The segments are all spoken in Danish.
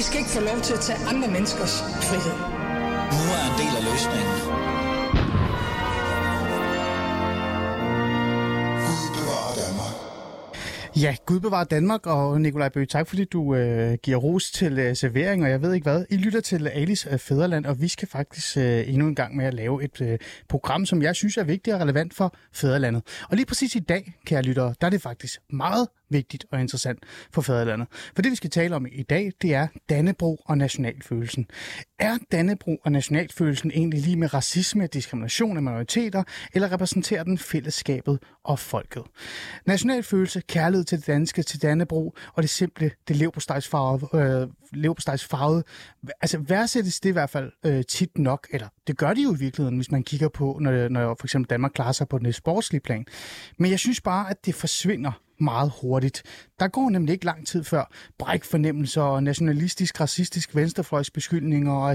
Vi skal ikke få lov til at tage andre menneskers frihed. Nu er en del af løsningen. Ja, Gud bevarer Danmark, og Nikolaj Bøge, tak fordi du øh, giver ros til øh, servering, og jeg ved ikke hvad. I lytter til Alice øh, Fæderland, og vi skal faktisk øh, endnu en gang med at lave et øh, program, som jeg synes er vigtigt og relevant for Fæderlandet. Og lige præcis i dag, kære lyttere, der er det faktisk meget vigtigt og interessant for fædrelandet. For det, vi skal tale om i dag, det er Dannebro og nationalfølelsen. Er Dannebro og nationalfølelsen egentlig lige med racisme, diskrimination af minoriteter, eller repræsenterer den fællesskabet og folket? Nationalfølelse, kærlighed til det danske, til Dannebro, og det simple, det leverpostejsfarvede, øh, leverpostejsfarvede, altså værdsættes det i hvert fald øh, tit nok, eller det gør de jo i virkeligheden, hvis man kigger på, når, når for eksempel Danmark klarer sig på den sportslige plan. Men jeg synes bare, at det forsvinder meget hurtigt. Der går nemlig ikke lang tid før brækfornemmelser og nationalistisk, racistisk venstrefløjsbeskyldninger og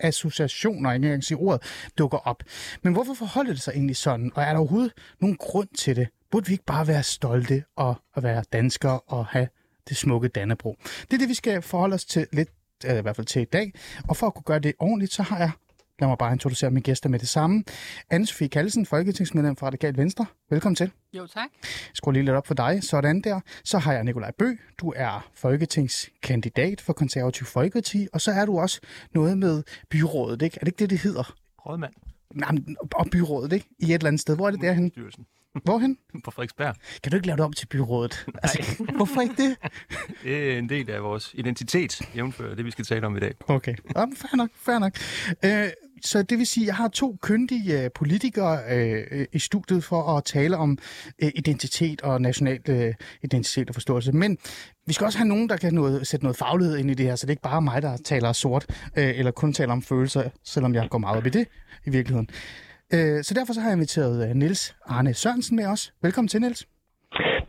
associationer, jeg kan sige ordet, dukker op. Men hvorfor forholder det sig egentlig sådan? Og er der overhovedet nogen grund til det? Burde vi ikke bare være stolte og at være danskere og have det smukke Dannebro? Det er det, vi skal forholde os til lidt, i hvert fald til i dag. Og for at kunne gøre det ordentligt, så har jeg Lad mig bare introducere mine gæster med det samme. Anne-Sophie Kallesen, folketingsmedlem fra Radikal Venstre. Velkommen til. Jo, tak. Skru lige lidt op for dig. Sådan der. Så har jeg Nikolaj Bø. Du er folketingskandidat for Konservativ Folkeparti. Og så er du også noget med byrådet, ikke? Er det ikke det, det hedder? Rådmand. Nej, og byrådet, ikke? I et eller andet sted. Hvor er det derhen? Styrelsen. Hvorhen? På Frederiksberg. Kan du ikke lave det om til byrådet? Altså, hvorfor ikke det? Det er en del af vores identitet, jævnfører det, vi skal tale om i dag. Okay, ja, fair nok, fair nok. Øh, så det vil sige, at jeg har to kyndige øh, politikere øh, i studiet for at tale om øh, identitet og national øh, identitet og forståelse. Men vi skal også have nogen, der kan noget, sætte noget faglighed ind i det her, så det er ikke bare mig, der taler sort, øh, eller kun taler om følelser, selvom jeg går meget op i det i virkeligheden. Øh, så derfor så har jeg inviteret øh, Nils Arne Sørensen med os. Velkommen til, Nils.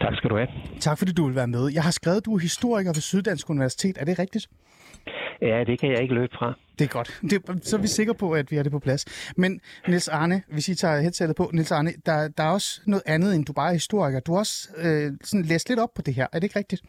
Tak skal du have. Tak fordi du vil være med. Jeg har skrevet, at du er historiker ved Syddansk Universitet. Er det rigtigt? Ja, det kan jeg ikke løbe fra. Det er godt. Det, så er vi sikre på, at vi har det på plads. Men Nils Arne, hvis I tager headsetet på, Nils Arne, der, der er også noget andet, end du bare er historiker. Du har også øh, sådan læst lidt op på det her. Er det ikke rigtigt?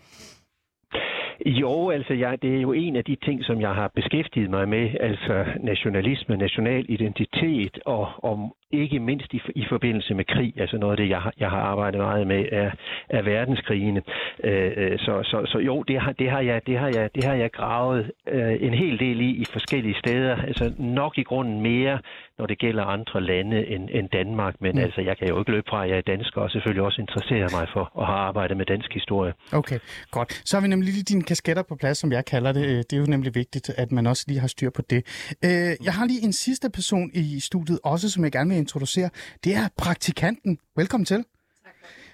Jo, altså jeg, det er jo en af de ting, som jeg har beskæftiget mig med, altså nationalisme, national identitet og, og ikke mindst i, i forbindelse med krig, altså noget af det, jeg har, jeg har arbejdet meget med, er, er verdenskrigene. Øh, øh, så, så, så jo, det har, det, har jeg, det, har jeg, det har jeg gravet øh, en hel del i i forskellige steder. Altså nok i grunden mere, når det gælder andre lande end, end Danmark, men mm. altså jeg kan jo ikke løbe fra, at jeg er dansker og selvfølgelig også interesserer mig for at have arbejdet med dansk historie. Okay, godt. Så har vi nemlig lige dine kasketter på plads, som jeg kalder det. Det er jo nemlig vigtigt, at man også lige har styr på det. Jeg har lige en sidste person i studiet også, som jeg gerne vil introducere. Det er praktikanten. Velkommen til.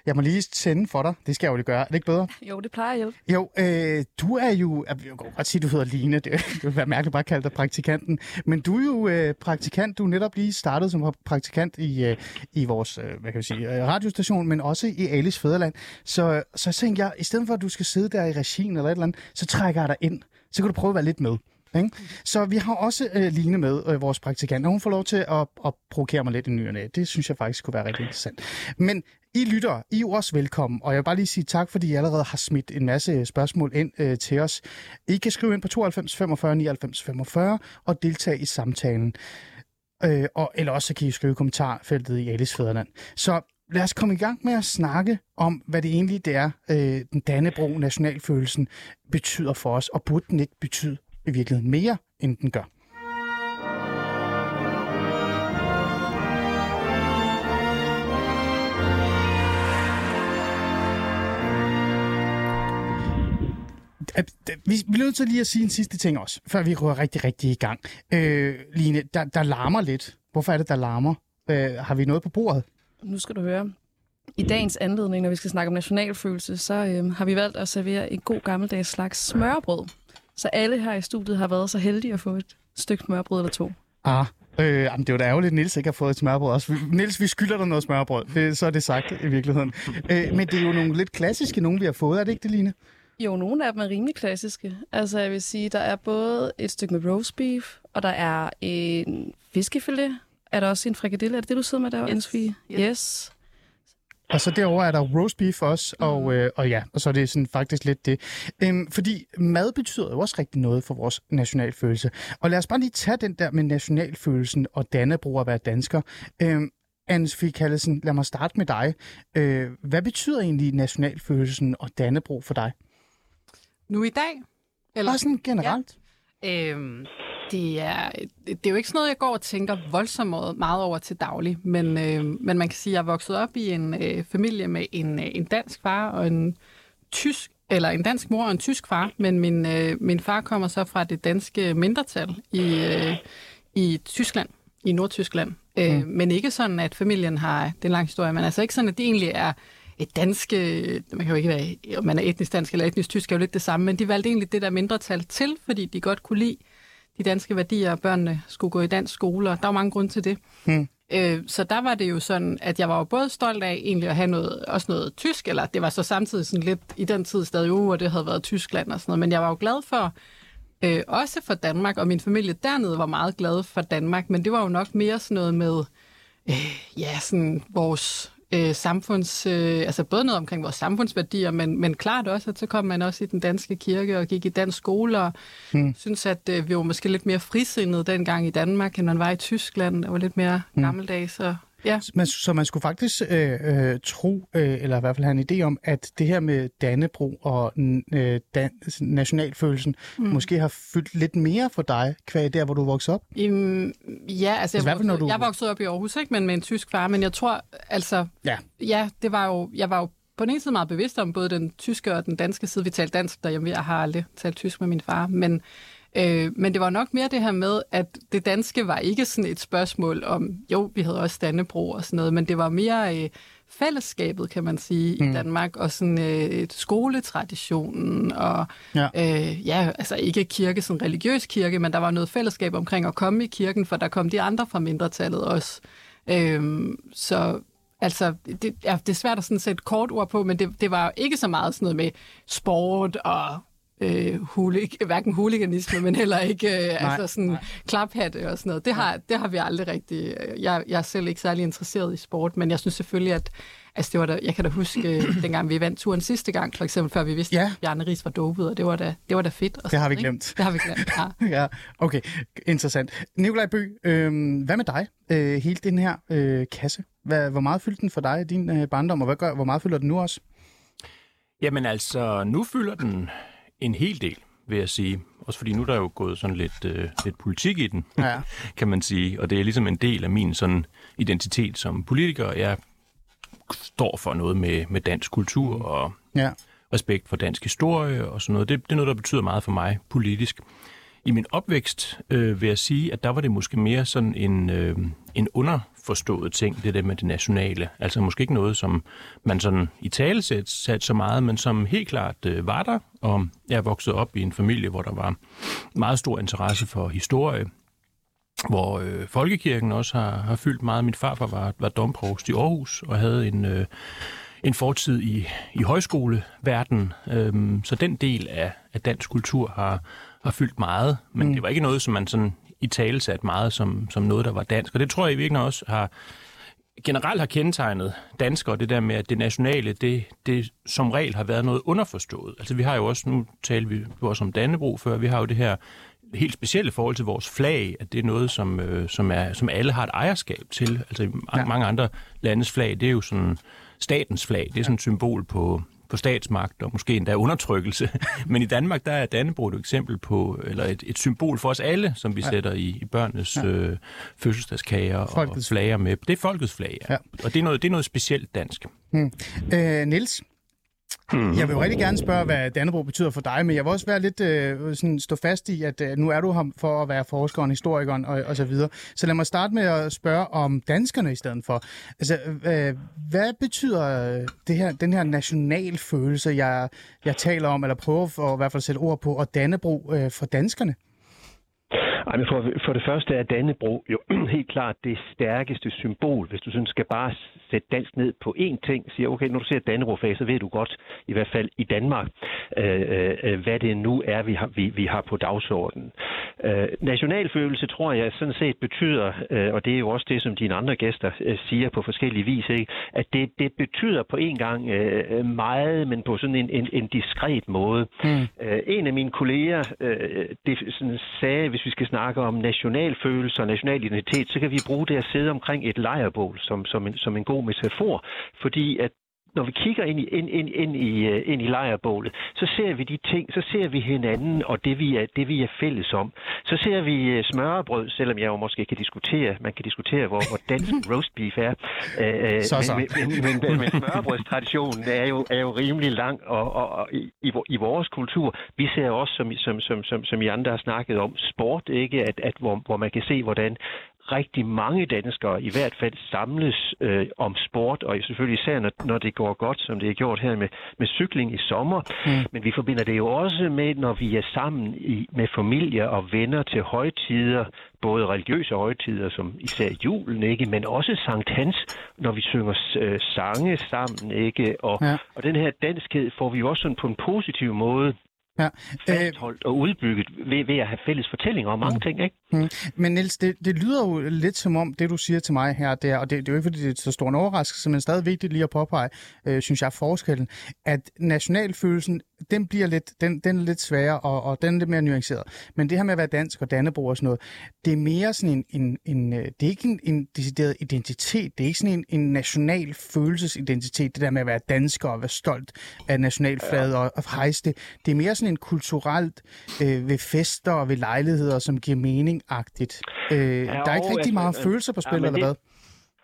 Jeg må lige sende for dig. Det skal jeg jo lige gøre. Er det ikke bedre? Jo, det plejer jeg. Jo, øh, du er jo... Jeg kan godt sige, at du hedder Line. Det, det vil være mærkeligt bare at kalde dig praktikanten. Men du er jo øh, praktikant. Du er netop lige startet som praktikant i, øh, i vores øh, hvad kan jeg sige, øh, radiostation, men også i Alice Fæderland. Så, så tænkte jeg, i stedet for at du skal sidde der i regien eller et eller andet, så trækker jeg dig ind. Så kan du prøve at være lidt med. Ikke? Så vi har også øh, Line med, øh, vores praktikant, og hun får lov til at, at provokere mig lidt i nyerne. Det synes jeg faktisk kunne være rigtig interessant. Men i lytter, I er jo også velkommen, og jeg vil bare lige sige tak, fordi I allerede har smidt en masse øh, spørgsmål ind øh, til os. I kan skrive ind på 92 45 99 45 og deltage i samtalen. Øh, og, eller også kan I skrive i kommentarfeltet i Alice Fæderland. Så lad os komme i gang med at snakke om, hvad det egentlig det er, øh, den Dannebro nationalfølelsen betyder for os, og burde den ikke betyde i virkeligheden mere, end den gør. Vi bliver nødt til lige at sige en sidste ting også, før vi går rigtig, rigtig i gang. Øh, Line, der, der larmer lidt. Hvorfor er det, der larmer? Øh, har vi noget på bordet? Nu skal du høre. I dagens anledning, når vi skal snakke om nationalfølelse, så øh, har vi valgt at servere en god gammeldags slags smørbrød. Så alle her i studiet har været så heldige at få et stykke smørbrød eller to. Ah, Øh, jamen, det er jo da ærgerligt, at Niels ikke har fået et smørbrød også. Niels, vi skylder dig noget smørbrød. Det, så er det sagt i virkeligheden. Øh, men det er jo nogle lidt klassiske, nogle vi har fået. Er det ikke det, Line? Jo, nogle af dem er rimelig klassiske. Altså, jeg vil sige, der er både et stykke med roast beef, og der er en fiskefilet. Er der også en frikadelle? Er det det, du sidder med der, yes. Yes. yes. Og så derover er der roast beef også, og, Mm. øh, og ja, og så er det sådan faktisk lidt det. Øhm, fordi mad betyder jo også rigtig noget for vores nationalfølelse. Og lad os bare lige tage den der med nationalfølelsen og Dannebro at være dansker. Øhm, anne Sofie Kallesen, lad mig starte med dig. Øh, hvad betyder egentlig nationalfølelsen og Dannebro for dig? Nu i dag? Eller? Bare sådan generelt. Øhm, det, er, det er jo ikke sådan noget, jeg går og tænker voldsomt meget- over til daglig, men, øh, men man kan sige, at jeg er vokset op i en øh, familie med en, øh, en dansk far og en tysk, eller en dansk mor og en tysk far, men min, øh, min far kommer så fra det danske mindretal i, øh, i Tyskland, i Nordtyskland. Øh, Mm. Men ikke sådan, at familien har, det er en lang historie, men altså ikke sådan, at det egentlig er danske, man kan jo ikke være, om man er etnisk dansk eller etnisk tysk, er jo lidt det samme, men de valgte egentlig det der mindretal til, fordi de godt kunne lide de danske værdier, og børnene skulle gå i dansk skole, og der var mange grunde til det. Hmm. Øh, så der var det jo sådan, at jeg var jo både stolt af egentlig at have noget, også noget tysk, eller det var så samtidig sådan lidt i den tid stadig uge, hvor det havde været Tyskland og sådan noget, men jeg var jo glad for, øh, også for Danmark, og min familie dernede var meget glad for Danmark, men det var jo nok mere sådan noget med, øh, ja, sådan vores øh, samfunds, øh, altså både noget omkring vores samfundsværdier, men, men klart også, at så kom man også i den danske kirke og gik i dansk skole, og Hmm. synes, at øh, vi var måske lidt mere frisindede dengang i Danmark, end man var i Tyskland, og var lidt mere Hmm. gammeldags, og ja. Men, så man skulle faktisk øh, øh, tro, øh, eller i hvert fald have en idé om, at det her med Dannebro og øh, dan- nationalfølelsen Mm. måske har fyldt lidt mere for dig, kvæg der, hvor du voksede op. Im, ja, altså, jeg, fald, når voksede, du- jeg voksede op i Aarhus, ikke, men med en tysk far, men jeg tror, altså, Ja. ja, det var jo, jeg var jo på den ene side meget bevidst om både den tyske og den danske side. Vi talte dansk derhjemme, jeg har aldrig talt tysk med min far, men, øh, men det var nok mere det her med, at det danske var ikke sådan et spørgsmål om, jo, vi havde også Dannebro og sådan noget, men det var mere øh, fællesskabet, kan man sige, mm. i. Danmark, og sådan øh, skoletraditionen, og Ja. øh, ja, altså ikke kirke, sådan religiøs kirke, men der var noget fællesskab omkring at komme i kirken, for der kom de andre fra mindretallet også. Øhm, så altså, det, ja, det er svært at sådan sætte kort ord på, men det, det var ikke så meget sådan noget med sport og øh, hulig, hverken huliganisme, men heller ikke øh, altså sådan klaphatte og sådan noget. Det har, det har vi aldrig rigtig... øh, Jeg, jeg er selv ikke særlig interesseret i sport, men jeg synes selvfølgelig, at altså det var da, jeg kan da huske, øh, dengang vi vandt turen sidste gang, for eksempel før vi vidste, Ja. at Bjarne Ries var dopet, og det var da, det var da fedt. Og Det har sådan, vi ikke? glemt. Det har vi glemt, ja. ja, okay. Interessant. Nikolaj Bø, øh, hvad med dig? Øh, hele den her øh, kasse. Hvad, hvor meget fyldte den for dig i din øh, barndom, og hvad gør, hvor meget fylder den nu også? Jamen altså, nu fylder den en hel del, vil jeg sige. Også fordi nu er der jo gået sådan lidt, øh, lidt politik i den, Ja. kan man sige. Og det er ligesom en del af min sådan identitet som politiker. Jeg står for noget med, med dansk kultur og Ja. respekt for dansk historie og sådan noget. Det, det er noget, der betyder meget for mig politisk. I min opvækst øh, vil jeg sige, at der var det måske mere sådan en, øh, en underforstået ting, det der med det nationale. Altså måske ikke noget, som man sådan i tale satte så meget, men som helt klart øh, var der. Og jeg vokset op i en familie, hvor der var meget stor interesse for historie, hvor øh, folkekirken også har, har fyldt meget. Min farfar var, var domprovst i Aarhus og havde en, øh, en fortid i, i højskoleverdenen. Øhm, så den del af, af dansk kultur har, har fyldt meget, men mm. det var ikke noget, som man sådan i tale satte meget som, som noget, der var dansk. Og det tror jeg i virkeligheden også har generelt har kendetegnet danskere, det der med, at det nationale, det, det som regel har været noget underforstået. Altså vi har jo også, nu talte vi også om Dannebro før, vi har jo det her helt specielle forhold til vores flag, at det er noget, som, øh, som, er, som alle har et ejerskab til. Altså Ja. mange andre landes flag, det er jo sådan statens flag, det er sådan et symbol på, på statsmagt og måske endda undertrykkelse. Men i Danmark, der er Dannebro et eksempel på, eller et, et symbol for os alle, som vi Ja. sætter i, i børnenes Ja. øh, fødselsdagskager og Folkets- flager med. Det er folkets flag, ja. Ja. Og det er, noget, det er noget specielt dansk. Hmm. Øh, Niels, Hmm. jeg vil jo rigtig gerne spørge, hvad Dannebro betyder for dig, men jeg vil også være lidt øh, sådan, stå fast i, at øh, nu er du her for at være forskeren, historikeren og, og så videre. Så lad mig starte med at spørge om danskerne i stedet for. Altså, øh, hvad betyder det her, den her nationalfølelse, jeg, jeg taler om, eller prøver for, at i hvert fald at sætte ord på, og Dannebro øh, for danskerne? Ej, for, for det første er Dannebro jo helt klart det stærkeste symbol. Hvis du sådan skal bare sætte dansk ned på én ting, siger okay, når du ser Dannebro så ved du godt, i hvert fald i Danmark, øh, øh, hvad det nu er, vi har, vi, vi har på dagsordenen. Øh, nationalfølelse tror jeg sådan set betyder, øh, og det er jo også det, som dine andre gæster øh, siger på forskellige vis, ikke? at det, det betyder på en gang øh, meget, men på sådan en, en, en diskret måde. Mm. Øh, en af mine kolleger øh, det sådan sagde, hvis vi skal snakke om nationalfølelse og national identitet, så kan vi bruge det at sidde omkring et lejrbål som, som, en, som en god metafor, fordi at når vi kigger ind i, ind, ind, ind, i, øh, ind i lejrbålet, så ser vi de ting, så ser vi hinanden og det vi er, det, vi er fælles om. Så ser vi øh, smørbrød, selvom jeg jo måske kan diskutere, man kan diskutere, hvor, hvor dansk roast beef er. Øh, så, så. Men, men, men, men smørbrødstraditionen er jo, er jo rimelig lang, og, og, og i, i vores kultur, vi ser også, som, som, som, som, som I andre har snakket om, sport, ikke? At, at hvor, hvor man kan se, hvordan rigtig mange danskere i hvert fald samles øh, om sport, og selvfølgelig især når, når det går godt, som det er gjort her med, med cykling i sommer. Mm. Men vi forbinder det jo også med, når vi er sammen i, med familie og venner til højtider, både religiøse højtider, som især julen, ikke, men også Sankt Hans, når vi synger øh, sange sammen, ikke, og, ja. og den her danskhed får vi jo også sådan på en positiv måde ja. fastholdt og udbygget ved, ved at have fælles fortællinger om mange mm. ting. Ikke? Mm. Men Niels, det, det lyder jo lidt som om, det du siger til mig her, det er, og det, det er jo ikke fordi, det er så stor en overraskelse, men stadig vigtigt lige at påpege, øh, synes jeg, forskellen, at nationalfølelsen, den bliver lidt, den, den er lidt sværere, og, og den er lidt mere nuanceret. Men det her med at være dansk og Dannebro og sådan noget, det er mere sådan en, en, en øh, det er ikke en, en decideret identitet, det er ikke sådan en, en national følelsesidentitet, det der med at være dansker og være stolt af nationalflaget ja. og, og hejse det. Det er mere sådan en kulturelt øh, ved fester og ved lejligheder, som giver mening-agtigt. Øh, ja, der er ikke rigtig meget altså, følelser på spil, ja, eller hvad?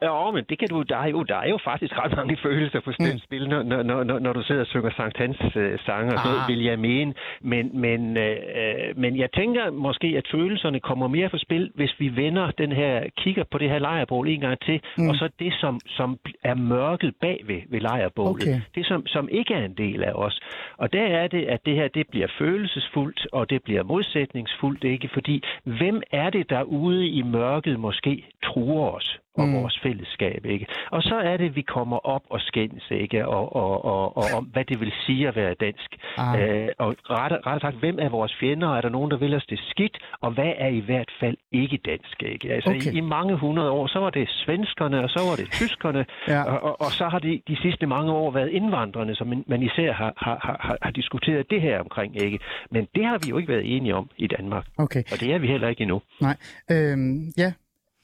Ja, men det kan du, der er jo, der er jo faktisk ret mange følelser på mm. spil, når, når, når, når du sidder og synger Sankt Hans øh, sange, og ah. vil jeg mene. Men, men, øh, men jeg tænker måske, at følelserne kommer mere på spil, hvis vi vender den her, kigger på det her lejrbål en gang til, mm. og så det, som, som er mørket bag ved, ved lejrbålet. Okay. Det, som, som ikke er en del af os. Og der er det, at det her, det bliver følelsesfuldt, og det bliver modsætningsfuldt, ikke? Fordi, hvem er det derude i mørket måske truer os? og mm. vores fællesskab. Ikke? Og så er det, at vi kommer op og skændes, ikke? Og, og, og, og om, hvad det vil sige at være dansk. Ah. Øh, og rettere ret sagt, hvem er vores fjender? Er der nogen, der vil os det skidt? Og hvad er i hvert fald ikke dansk? Ikke? Altså, okay. i, i mange hundrede år, så var det svenskerne, og så var det tyskerne, ja. og, og, og så har det de sidste mange år været indvandrerne, som man især har, har, har, har diskuteret det her omkring. Ikke? Men det har vi jo ikke været enige om i Danmark. Okay. Og det er vi heller ikke endnu. Nej. Øhm, ja,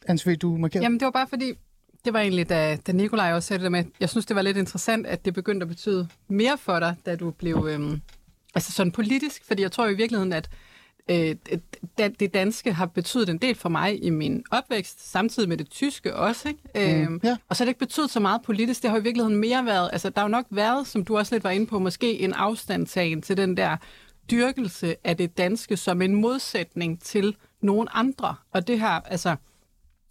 Ansvi, du markerede? Jamen, det var bare fordi, det var egentlig, da, da Nikolaj også sagde det med, jeg synes, det var lidt interessant, at det begyndte at betyde mere for dig, da du blev, øhm, altså sådan politisk, fordi jeg tror i virkeligheden, at øh, det danske har betydet en del for mig i min opvækst, samtidig med det tyske også. Ikke? Mm, øhm, ja. Og så har det ikke betydet så meget politisk. Det har i virkeligheden mere været, altså der har jo nok været, som du også lidt var inde på, måske en afstandtagen til den der dyrkelse af det danske som en modsætning til nogen andre. Og det her, altså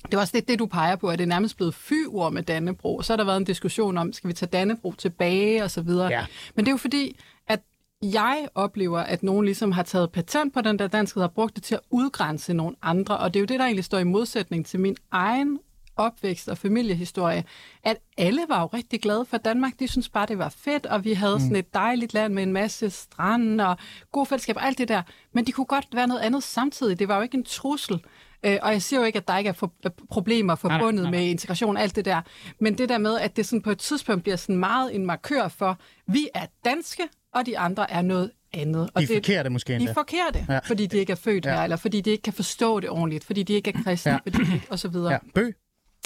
det var også lidt det, du peger på, at det er nærmest blevet fyord med Dannebro. Så har der været en diskussion om, skal vi tage Dannebro tilbage og så videre. Ja. Men det er jo fordi, at jeg oplever, at nogen ligesom har taget patent på den der danskhed og har brugt det til at udgrænse nogle andre. Og det er jo det, der egentlig står i modsætning til min egen opvækst og familiehistorie, at alle var jo rigtig glade for Danmark. De synes bare, det var fedt, og vi havde mm. sådan et dejligt land med en masse strand og god fællesskab og alt det der. Men de kunne godt være noget andet samtidig. Det var jo ikke en trussel. Øh, og jeg siger jo ikke, at der ikke er for, øh, problemer forbundet nej, nej, nej. med integration og alt det der. Men det der med, at det sådan på et tidspunkt bliver sådan meget en markør for, vi er danske, og de andre er noget andet. Og de er forkerte måske endda. De er forkerte, ja. fordi de ikke er født ja. her, eller fordi de ikke kan forstå det ordentligt, fordi de ikke er kristne, ja. fordi de, og så videre. Ja. Bø?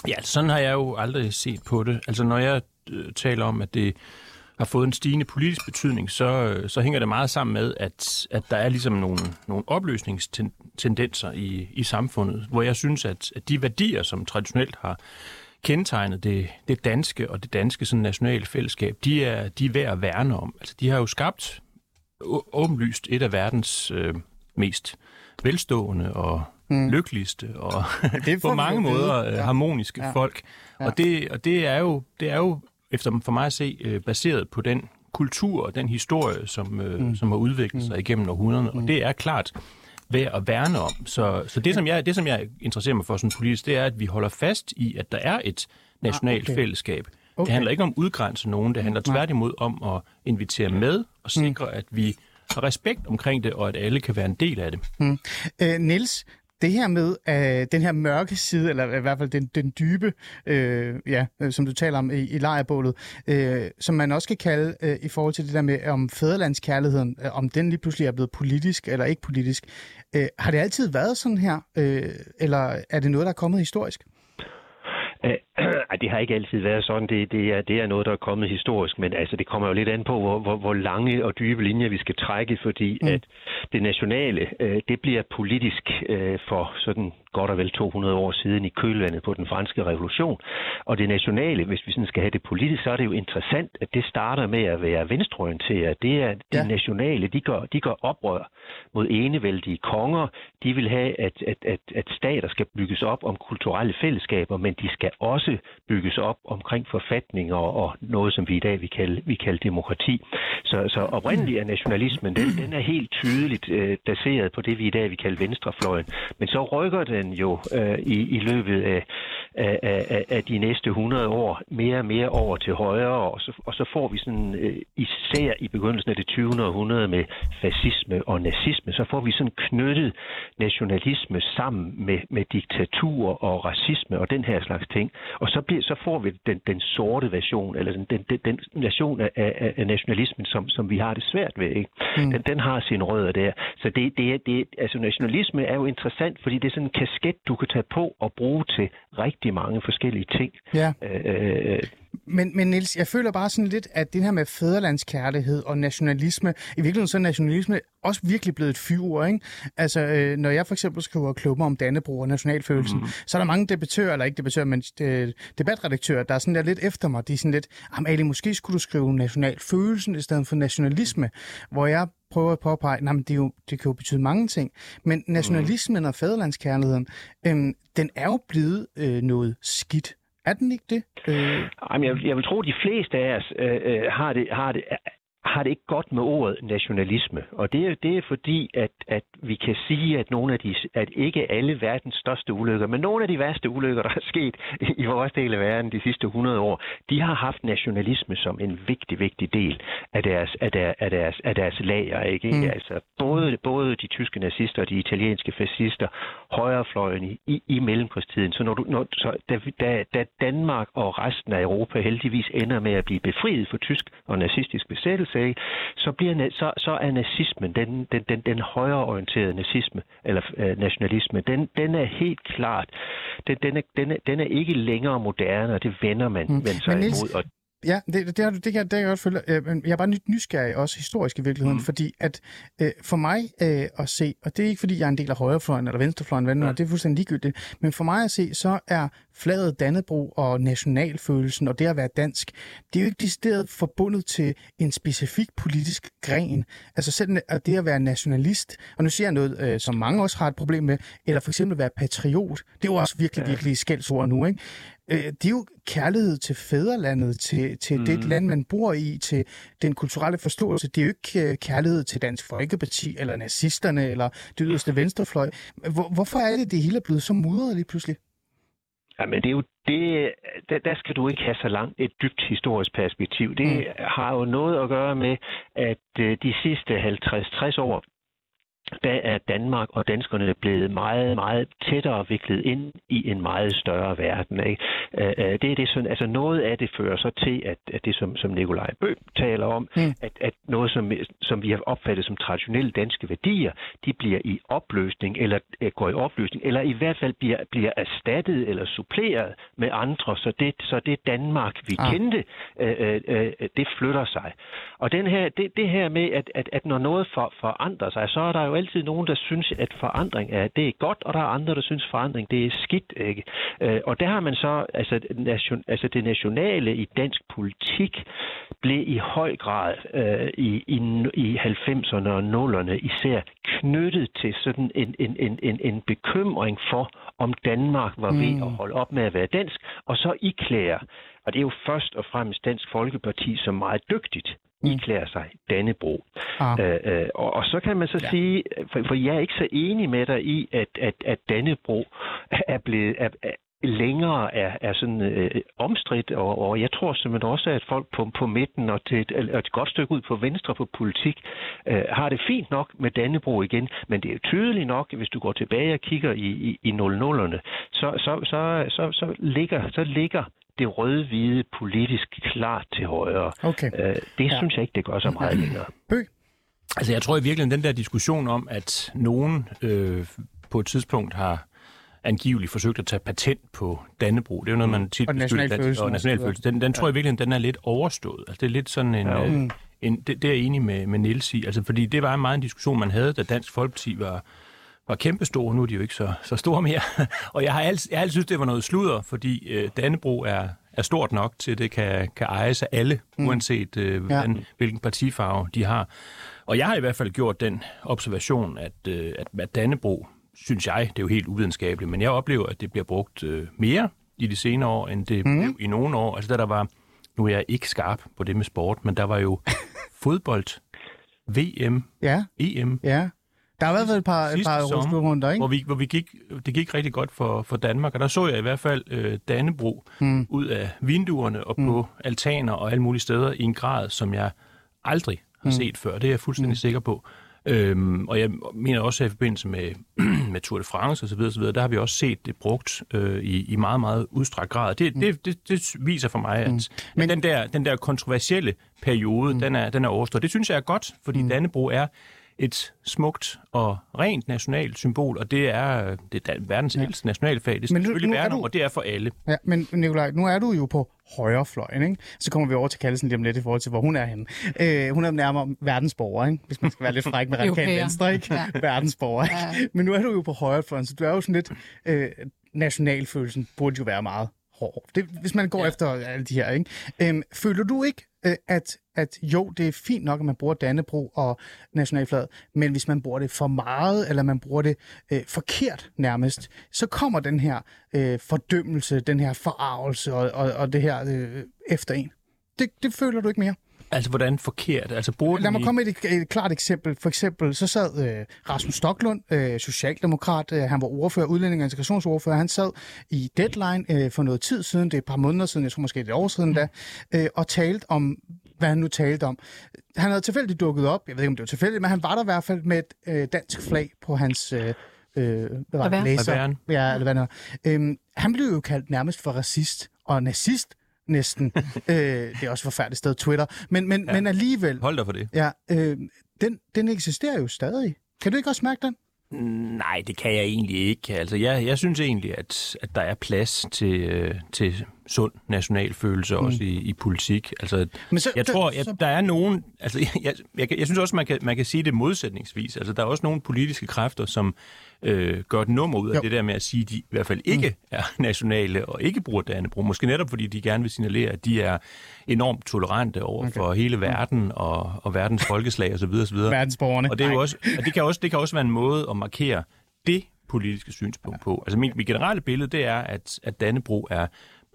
Ja, sådan har jeg jo aldrig set på det. Altså når jeg øh, taler om, at det har fået en stigende politisk betydning, så, så hænger det meget sammen med, at, at der er ligesom nogle, nogle opløsningstendenser i, i samfundet, hvor jeg synes, at, at de værdier, som traditionelt har kendetegnet det, det danske og det danske sådan nationale fællesskab, de er, de er værd at værne om. Altså, de har jo skabt åbenlyst et af verdens øh, mest velstående og mm. lykkeligste og det på mange måder øh, ja. harmoniske ja. folk. Ja. Og, det, og det er jo det er jo efter for mig at se, øh, baseret på den kultur og den historie, som, øh, mm. som har udviklet mm. sig igennem århundrederne. Mm. Og det er klart, værd at værne om. Så, så det, som jeg, det, som jeg interesserer mig for sådan politisk, det er, at vi holder fast i, at der er et nationalt Ah, okay. fællesskab. Okay. Det handler ikke om at udgrænse nogen, det handler tværtimod om at invitere med og sikre, at vi har respekt omkring det, og at alle kan være en del af det. Øh, Niels, det her med øh, den her mørke side, eller i hvert fald den, den dybe, øh, ja, øh, som du taler om i, i lejrbålet, øh, som man også kan kalde øh, i forhold til det der med, om fædrelandskærligheden, øh, om den lige pludselig er blevet politisk eller ikke politisk. Øh, har det altid været sådan her, øh, eller er det noget, der er kommet historisk? Øh, Ej, det har ikke altid været sådan. Det, det, er, det er noget, der er kommet historisk, men altså, det kommer jo lidt an på, hvor, hvor, hvor lange og dybe linjer vi skal trække, fordi mm. at det nationale, øh, det bliver politisk øh, for sådan godt og vel 200 år siden i kølvandet på den franske revolution. Og det nationale, hvis vi sådan skal have det politisk, så er det jo interessant, at det starter med at være venstreorienteret. Det er Ja. nationale, de gør, de gør oprør mod enevældige konger. De vil have, at, at, at, at stater skal bygges op om kulturelle fællesskaber, men de skal også bygges op omkring forfatninger og noget, som vi i dag vi kalder, vi kalder demokrati. Så, så oprindeligt er nationalismen, den, den er helt tydeligt øh, baseret på det, vi i dag vi kalder venstrefløjen. Men så rykker den jo øh, i, i løbet af, af, af, af de næste 100 år mere og mere over til højre, og så, og så får vi sådan, øh, især i begyndelsen af det 20. århundrede med fascisme og nazisme, så får vi sådan knyttet nationalisme sammen med, med diktatur og racisme og den her slags ting. Og så, bliver, så får vi den, den sorte version, eller den, den, den, den version af, af, af nationalismen, som, som vi har det svært ved. Ikke? Mm. Den, den har sine rødder der. Så det, det, er- det, altså nationalisme er jo interessant, fordi det er sådan en kasket, du kan tage på og bruge til rigtig mange forskellige ting. Ja. Øh, Men, men Niels, jeg føler bare sådan lidt, at det her med fædrelandskærlighed og nationalisme, i virkeligheden så er nationalisme også virkelig blevet et fyr, ikke? Altså, øh, når jeg for eksempel skriver klubber om Dannebro og nationalfølelsen, mm. så er der mange debattører, eller ikke debattører, men øh, debatredaktører, der er sådan der lidt efter mig. De er sådan lidt, jamen Ali, måske skulle du skrive nationalfølelsen i stedet for nationalisme, hvor jeg prøver at påpege, nej, men det, jo, det kan jo betyde mange ting. Men nationalismen og fædrelandskærligheden, øh, den er jo blevet øh, noget skidt. Er den ikke det? Øh, Jamen, jeg, jeg vil tro, at de fleste af os øh, øh har, det, har, det, har det ikke godt med ordet nationalisme. Og det er, det er fordi, at, at vi kan sige, at nogle af de, at ikke alle verdens største ulykker, men nogle af de værste ulykker, der er sket i vores del af verden de sidste 100 år, de har haft nationalisme som en vigtig, vigtig del af deres, af der, af deres, af deres lager. Ikke? Mm. Altså, både, både de tyske nazister og de italienske fascister, højrefløjen i, i, i mellemkrigstiden. Så, når du, når, så da, da, da Danmark og resten af Europa heldigvis ender med at blive befriet for tysk og nazistisk besættelse, ikke? Så, bliver, så, så er nazismen, den, den, den, den højreorienterede nazisme, eller øh, nationalisme, den, den er helt klart, den, den, er, den, er, den er ikke længere moderne, og det vender man, mm. man sig Men Niels, imod. Og Ja, det, det, har det, kan, det kan jeg godt følge. Øh, Jeg er bare nyt nysgerrig, også historisk i virkeligheden, mm. fordi at øh, for mig øh, at se, og det er ikke fordi, jeg er en del af højrefløjen eller venstrefløjen, hvad er, det er fuldstændig ligegyldigt, men for mig at se, så er flaget Dannebro og nationalfølelsen og det at være dansk, det er jo ikke decideret forbundet til en specifik politisk gren. Altså selv at det at være nationalist, og nu siger jeg noget, øh, som mange også har et problem med, eller for eksempel at være patriot, det er jo også virkelig, virkelig skældsord nu, ikke? Øh, det er jo kærlighed til fædrelandet, til, til mm. det land, man bor i, til den kulturelle forståelse. Det er jo ikke øh, kærlighed til Dansk Folkeparti, eller nazisterne, eller det yderste venstrefløj. Hvor, hvorfor er det, det hele er blevet så mudret lige pludselig? Ja, men det er jo det, der, der skal du ikke have så langt et dybt historisk perspektiv. Det mm. har jo noget at gøre med, at øh, de sidste 50-60 år, der er Danmark og danskerne blevet meget, meget tættere viklet ind i en meget større verden. Ikke? Øh, øh, Det er det sådan, altså noget af det fører så til, at, at det som, som Nikolaj Bø taler om, Mm. at, at noget som, som vi har opfattet som traditionelle danske værdier, de bliver i opløsning, eller øh, går i opløsning, eller i hvert fald bliver, bliver erstattet eller suppleret med andre, så det, så det Danmark, vi Ah. kendte, øh, øh, det flytter sig. Og den her, det, det her med, at, at, at når noget for, forandrer sig, så er der jo altid nogen, der synes, at forandring er, det er godt, og der er andre, der synes, forandring det er skidt. Ikke? Øh, og der har man så, altså, nation, altså det nationale i dansk politik blev i høj grad øh, i, i, i 90'erne og 0'erne især knyttet til sådan en, en, en, en, en bekymring for, om Danmark var ved Mm. at holde op med at være dansk, og så iklære og det er jo først og fremmest Dansk Folkeparti, som meget dygtigt iklæder sig Dannebro. Ah. Øh, øh, og, og så kan man så Ja. ja. sige, for, for jeg er ikke så enig med dig i, at, at, at Dannebro er blevet er, er længere er, er sådan øh, omstridt, og, og jeg tror simpelthen også, at folk på, på midten og, til, et- og et godt stykke ud på venstre på politik øh, har det fint nok med Dannebro igen, men det er jo tydeligt nok, hvis du går tilbage og kigger i, i, i 00'erne, så, så, så, så, så, ligger, så ligger det røde-hvide politisk klart til højre. Okay. Øh, det Ja. synes jeg ikke, det gør så meget længere. Bø? Altså, jeg tror i virkeligheden, den der diskussion om, at nogen øh, på et tidspunkt har angiveligt forsøgt at tage patent på Dannebro. Det er jo noget, man tit Og beskylder nationalfølelsen og og så nationalfølelse. Den, den tror jeg i virkeligheden, den er lidt overstået. Altså, det er lidt sådan en... Ja. Øh, Mm. en det, det er jeg enig med, med Niels i. Altså, fordi det var meget en diskussion, man havde, da Dansk Folkeparti var, var kæmpestor. Nu er de jo ikke så, så store mere. og jeg har altid, jeg har altid synes, det var noget sludder, fordi øh, Dannebro er, er stort nok til, at det kan, kan ejes af alle, mm. uanset øh, Ja. hvordan, hvilken partifarve de har. Og jeg har i hvert fald gjort den observation, at, øh, at, at Dannebro, synes jeg, det er jo helt uvidenskabeligt, men jeg oplever, at det bliver brugt øh, mere i de senere år, end det mm. blev i nogle år. Altså da der var, nu er jeg ikke skarp på det med sport, men der var jo fodbold, VM, Ja, EM, ja. Der har været et par, et par sommer, ikke? hvor, vi, hvor vi gik, det gik rigtig godt for, for Danmark, og der så jeg i hvert fald øh, Dannebro Mm. ud af vinduerne og på altaner og alle mulige steder i en grad, som jeg aldrig har set før. Det er jeg fuldstændig mm. sikker på. Øhm, og jeg mener også at i forbindelse med, med Tour de France osv., osv., der har vi også set det brugt øh, i, i meget, meget udstrakt grad. Det, det, det, det viser for mig, at, mm. Men- at den, der, den der kontroversielle periode, mm. den, er, den er overstået. Det synes jeg er godt, fordi mm. Dannebro er et smukt og rent nationalt symbol, og det er, det er verdens ældste nationalfag. Det skal Men nu- selvfølgelig nu er være du- om, og det er for alle. Ja, men Nikolaj, nu er du jo på højrefløjen, ikke? Så kommer vi over til Kallesen lige om lidt i forhold til, hvor hun er henne. Øh, hun er nærmere verdensborger, ikke? Hvis man skal være lidt fræk med radikal venstre, ikke? Ja. Verdensborger, ikke? Ja. Men nu er du jo på højrefløjen, så du er jo sådan lidt... Øh, nationalfølelsen burde jo være meget hård. Det, hvis man går ja. efter alle de her, ikke? Øhm, føler du ikke, øh, at, at jo, det er fint nok, at man bruger Dannebro og nationalflaget, men hvis man bruger det for meget, eller man bruger det øh, forkert nærmest, så kommer den her øh, fordømmelse, den her forarvelse og, og, og det her øh, efter en. Det, det føler du ikke mere. Altså, hvordan forkert? Altså, bruger Lad mig i- komme med et, et klart eksempel. For eksempel, så sad øh, Rasmus Stocklund, øh, socialdemokrat, øh, han var ordfører, udlænding- og integrationsordfører, han sad i Deadline øh, for noget tid siden, det er et par måneder siden, jeg tror måske et år siden da, øh, og talte om, hvad han nu talte om. Han havde tilfældigt dukket op, jeg ved ikke, om det var tilfældigt, men han var der i hvert fald med et øh, dansk flag på hans øh, øh, hvad var det, læser. Ja, eller hvad det var. Øhm, han blev jo kaldt nærmest for racist og nazist næsten. øh, det er også et forfærdeligt sted, Twitter. Men, men, ja. men alligevel, Hold dig for det. Ja, øh, den, den eksisterer jo stadig. Kan du ikke også mærke den? Nej, det kan jeg egentlig ikke. Altså, jeg, jeg synes egentlig, at, at der er plads til, øh, til sund nationalfølelse mm. også i, i politik. Altså, Men så- jeg tror, så- der er nogen... Altså, jeg, jeg, jeg, jeg synes også, man kan, man kan sige det modsætningsvis. Altså, der er også nogle politiske kræfter, som øh, gør et nummer ud af Jo. det der med at sige, at de i hvert fald ikke mm. er nationale og ikke bruger Dannebro. Måske netop, fordi de gerne vil signalere, at de er enormt tolerante over okay. for hele verden og, og verdens folkeslag osv. osv. Verdensborgerne. Og det, er jo også, og det, kan også, det kan også være en måde at markere det politiske synspunkt på. Altså mit, mit generelle billede, det er, at, at Dannebro er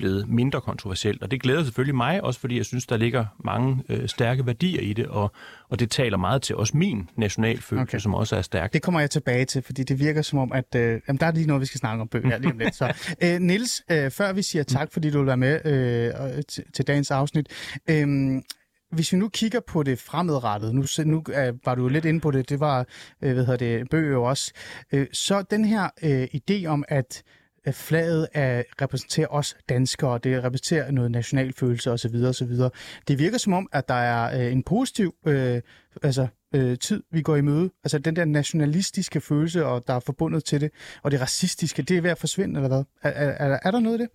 blevet mindre kontroversielt, og det glæder selvfølgelig mig, også fordi jeg synes, der ligger mange øh, stærke værdier i det, og, og det taler meget til også min nationalfølelse, Okay. som også er stærk. Det kommer jeg tilbage til, fordi det virker som om, at øh, jamen, der er lige noget, vi skal snakke om bøger lige om lidt. Så, øh, Nils, øh, før vi siger tak, fordi du vil være med øh, til, dagens afsnit. Øh, hvis vi nu kigger på det fremadrettet, nu, nu øh, var du jo lidt inde på det, det var, øh, hvad hedder det, bøger også, øh, så den her øh, idé om, at flaget er, repræsenterer os danskere, det repræsenterer noget nationalfølelse osv. osv. Det virker som om, at der er øh, en positiv øh, altså, øh, tid, vi går i møde. Altså den der nationalistiske følelse, og der er forbundet til det, og det racistiske, det er ved at forsvinde, eller hvad? Er, er, er, er der noget i det?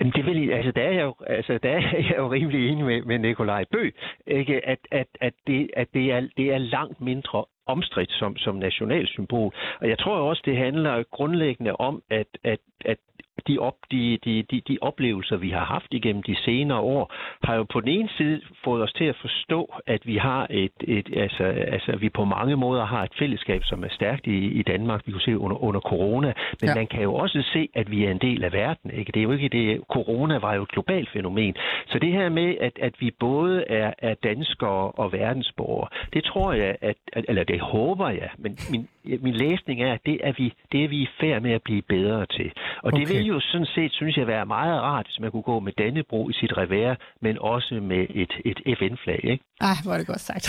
Jamen, det vil, altså, der er jeg jo, altså, der er jeg jo rimelig enig med, med Nikolaj Bø, ikke? At, at, at, det, at det, er, det er langt mindre omstridt som, som nationalsymbol. Og jeg tror også, det handler grundlæggende om, at, at, at de de, op, de, de, de, de oplevelser, vi har haft igennem de senere år, har jo på den ene side fået os til at forstå, at vi har et, et altså, altså vi på mange måder har et fællesskab, som er stærkt i, i Danmark. Vi kunne se under, under corona, men ja. man kan jo også se, at vi er en del af verden. Ikke? Det er jo ikke det. Corona var jo et globalt fænomen. Så det her med, at, at vi både er, er danskere og verdensborgere, det tror jeg, at, at, eller det håber jeg, men min, min læsning er, at det er vi, det er vi i færd med at blive bedre til. Og okay. det vil jo sådan set, synes jeg, være meget rart, hvis man kunne gå med Dannebro i sit revær, men også med et, et FN-flag. Ikke? Ej, hvor er det godt sagt.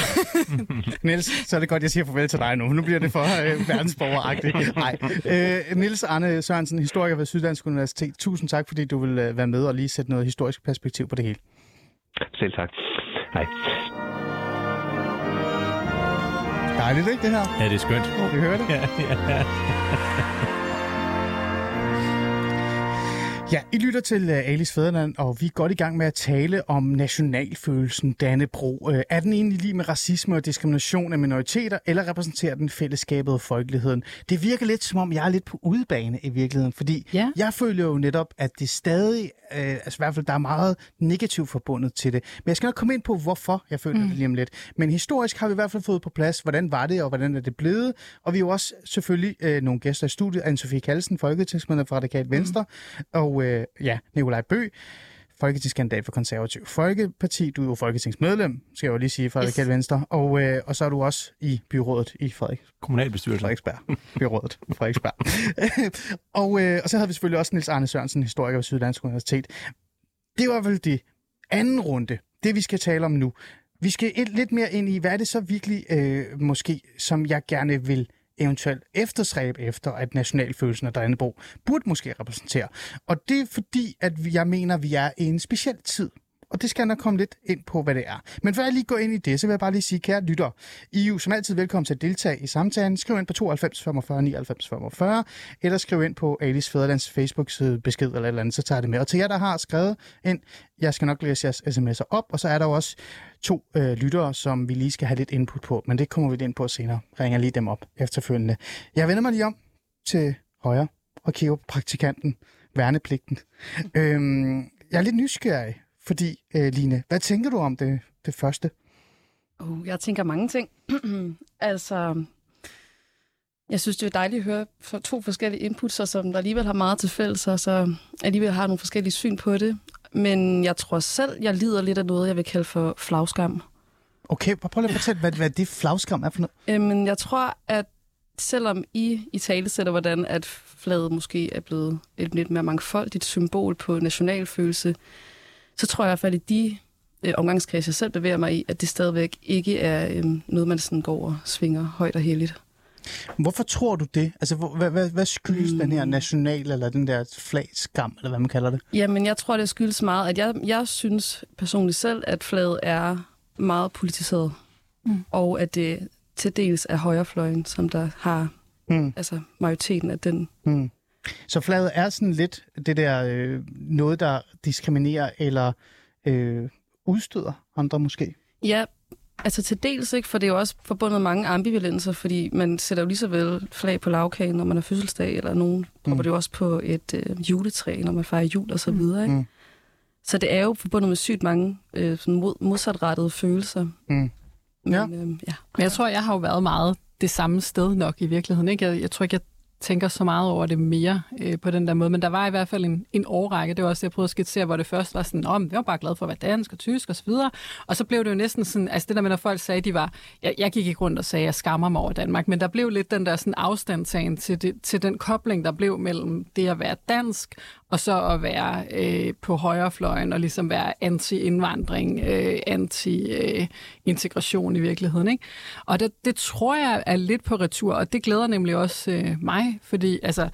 Niels, så er det godt, jeg siger farvel til dig nu. Nu bliver det for øh, verdensborgeragtigt. Nej. Øh, Niels Arne Sørensen, historiker ved Syddansk Universitet. Tusind tak, fordi du vil øh, være med og lige sætte noget historisk perspektiv på det hele. Selv tak. Hej. Dejligt, ikke det her? Ja, det er skønt. Vi hører det. Ja, ja. Ja, I lytter til uh, Alice Fæderland, og vi er godt i gang med at tale om nationalfølelsen Dannebro. Uh, er den egentlig lige med racisme og diskrimination af minoriteter, eller repræsenterer den fællesskabet og folkeligheden? Det virker lidt som om, jeg er lidt på udebane i virkeligheden, fordi Ja. jeg føler jo netop, at det stadig, uh, altså i hvert fald, der er meget negativt forbundet til det. Men jeg skal nok komme ind på, hvorfor jeg føler mm. det lige om lidt. Men historisk har vi i hvert fald fået på plads, hvordan var det, og hvordan er det blevet. Og vi er jo også selvfølgelig nogle gæster i studiet. Anne-Sophie Kallsen, folketingsmedlem fra Radikalt Venstre, mm. og øh, ja, Nikolaj Bø, folketingskandidat for Konservativ Folkeparti. Du er jo folketingsmedlem, skal jeg jo lige sige, fra Yes. Radikalt Venstre. Og, øh, og så er du også i byrådet i Frederik, Kommunalbestyrelsen. Frederiksberg. Byrådet Frederiksberg. og, øh, og så havde vi selvfølgelig også Nils Arne Sørensen, historiker ved Syddansk Universitet. Det var vel det anden runde, det vi skal tale om nu. Vi skal et, lidt mere ind i, hvad er det så virkelig, øh, måske, som jeg gerne vil eventuelt efterstræbe efter, at nationalfølelsen af Dannebro burde måske repræsentere. Og det er fordi, at vi- jeg mener, at vi er i en speciel tid. Og det skal jeg nok komme lidt ind på, hvad det er. Men før jeg lige går ind i det, så vil jeg bare lige sige, kære lytter, I er jo som altid velkommen til at deltage i samtalen. Skriv ind på 92 45 99 45, eller skriv ind på Alice Fæderlands Facebook-side besked eller et eller andet, så tager jeg det med. Og til jer, der har skrevet ind, jeg skal nok læse jeres sms'er op, og så er der jo også to øh, lyttere, som vi lige skal have lidt input på, men det kommer vi lidt ind på senere. Ringer lige dem op efterfølgende. Jeg vender mig lige om til højre og kigger på praktikanten, værnepligten. øhm, jeg er lidt nysgerrig, fordi, øh, Line, hvad tænker du om det, det første? Uh, jeg tænker mange ting. altså, jeg synes, det er dejligt at høre for to forskellige inputs, som der alligevel har meget til fælles, og så alligevel har nogle forskellige syn på det. Men jeg tror selv, jeg lider lidt af noget, jeg vil kalde for flagskam. Okay, prøv lige at fortælle, hvad, hvad det flagskam er for noget. Øhm, jeg tror, at selvom I i tale sætter, hvordan at flaget måske er blevet et lidt mere mangfoldigt symbol på nationalfølelse, så tror jeg i hvert fald i de øh, omgangskredse, jeg selv bevæger mig i, at det stadigvæk ikke er øhm, noget, man sådan går og svinger højt og heldigt. Hvorfor tror du det? Altså, hvor, hvad, hvad, hvad skyldes mm. den her national, eller den der flagskam, eller hvad man kalder det? Jamen, jeg tror, det skyldes meget, at jeg, jeg synes personligt selv, at flaget er meget politiseret. Mm. Og at det til dels er højrefløjen, som der har Mm. altså majoriteten af den. Mm. Så flaget er sådan lidt det der øh, noget, der diskriminerer eller øh, udstøder andre måske? Ja, altså til dels ikke, for det er jo også forbundet med mange ambivalenser, fordi man sætter jo lige så vel flag på lavkagen, når man har fødselsdag, eller nogen propper det jo også på et øh, juletræ, når man fejrer jul og så videre. Ikke? Mm. Så det er jo forbundet med sygt mange øh, sådan mod, modsatrettede følelser. Mm. Men, Ja. øh, ja. Men jeg tror, jeg har jo været meget det samme sted nok i virkeligheden. Ikke? Jeg, jeg tror ikke, jeg tænker så meget over det mere øh, på den der måde, men der var i hvert fald en, en årrække, det var også det, jeg prøvede at skitsere, hvor det først var sådan, om jeg var bare glad for at være dansk og tysk og så videre, og så blev det jo næsten sådan, altså det der med, når folk sagde, de var, jeg, jeg gik ikke rundt og sagde, jeg skammer mig over Danmark, men der blev lidt den der sådan afstandtagen til, det, til den kobling, der blev mellem det at være dansk, og så at være øh, på højrefløjen og ligesom være anti-indvandring, øh, anti-integration øh, i virkeligheden. Ikke? Og det, det tror jeg er lidt på retur, og det glæder nemlig også øh, mig, fordi altså,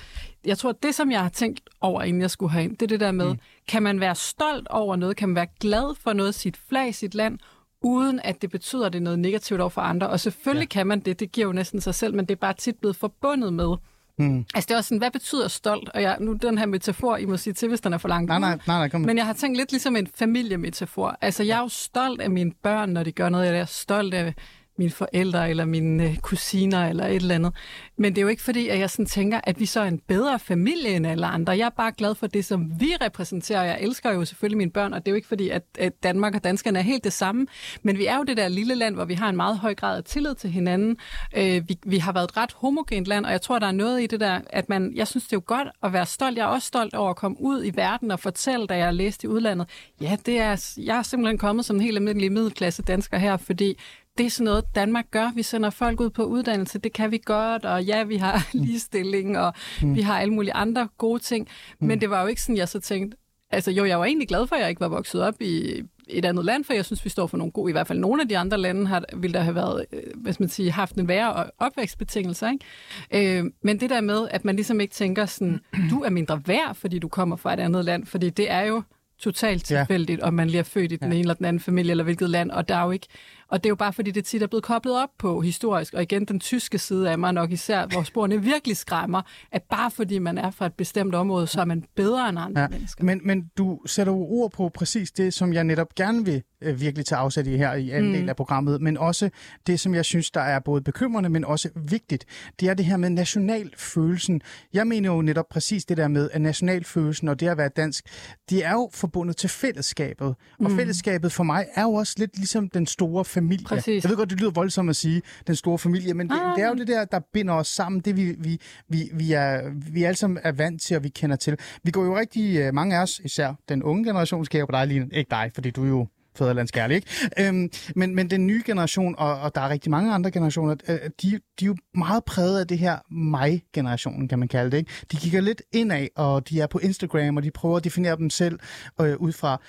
jeg tror, det som jeg har tænkt over, inden jeg skulle herind, det er det der med, mm. kan man være stolt over noget, kan man være glad for noget, sit flag, sit land, uden at det betyder, at det er noget negativt over for andre. Og selvfølgelig ja. kan man det, det giver jo næsten sig selv, men det er bare tit blevet forbundet med, Mm. Altså det er også sådan, hvad betyder stolt? Og jeg, nu den her metafor, I må sige til, hvis den er for langt Nej, nej, nej, nej, kom. Men jeg har tænkt lidt ligesom en familiemetafor. Altså jeg er jo stolt af mine børn, når de gør noget. Jeg er stolt af mine forældre, eller mine øh, kusiner, eller et eller andet. Men det er jo ikke fordi, at jeg sådan tænker, at vi så er en bedre familie end alle andre. Jeg er bare glad for det, som vi repræsenterer. Jeg elsker jo selvfølgelig mine børn, og det er jo ikke fordi, at, at Danmark og danskerne er helt det samme. Men vi er jo det der lille land, hvor vi har en meget høj grad af tillid til hinanden. Øh, vi, vi har været et ret homogent land, og jeg tror, der er noget i det der, at man, jeg synes, det er jo godt at være stolt. Jeg er også stolt over at komme ud i verden og fortælle, da jeg har læst i udlandet. Ja, det er, jeg er simpelthen kommet som en helt almindelig middelklasse dansker her, fordi det er sådan noget, Danmark gør. Vi sender folk ud på uddannelse, det kan vi godt, og ja, vi har ligestilling, og mm. vi har alle mulige andre gode ting. Men mm. det var jo ikke sådan, jeg så tænkte, altså jo, jeg var egentlig glad for, at jeg ikke var vokset op i et andet land, for jeg synes, vi står for nogle gode, i hvert fald nogle af de andre lande har, ville der have været, øh, skal man sige, haft en værre opvækstbetingelser. Ikke? Øh, men det der med, at man ligesom ikke tænker sådan, du er mindre værd, fordi du kommer fra et andet land, fordi det er jo totalt tilfældigt, ja. om man lige er født i den ja. ene eller den anden familie, eller hvilket land, og der er jo ikke og det er jo bare fordi, det tit er blevet koblet op på historisk, og igen den tyske side af mig nok især, hvor sporene virkelig skræmmer, at bare fordi man er fra et bestemt område, så er man bedre end andre ja. mennesker. Men, men du sætter jo ord på præcis det, som jeg netop gerne vil øh, virkelig tage afsæt i her i anden mm. del af programmet, men også det, som jeg synes, der er både bekymrende, men også vigtigt, det er det her med nationalfølelsen. Jeg mener jo netop præcis det der med, at nationalfølelsen og det at være dansk, det er jo forbundet til fællesskabet. Og mm. fællesskabet for mig er jo også lidt ligesom den store familie. Præcis. Jeg ved godt, det lyder voldsomt at sige, den store familie, men det, ah. det er jo det der, der binder os sammen, det vi, vi, vi, vi, er, vi alle sammen er vant til, og vi kender til. Vi går jo rigtig, øh, mange af os, især den unge generation, skal jeg på dig, Line. Ikke dig, fordi du er jo fædrelandskærlig, ikke? Øhm, men, men den nye generation, og, og der er rigtig mange andre generationer, øh, de, de er jo meget præget af det her mig-generationen, kan man kalde det, ikke? De kigger lidt indad, og de er på Instagram, og de prøver at definere dem selv øh, ud fra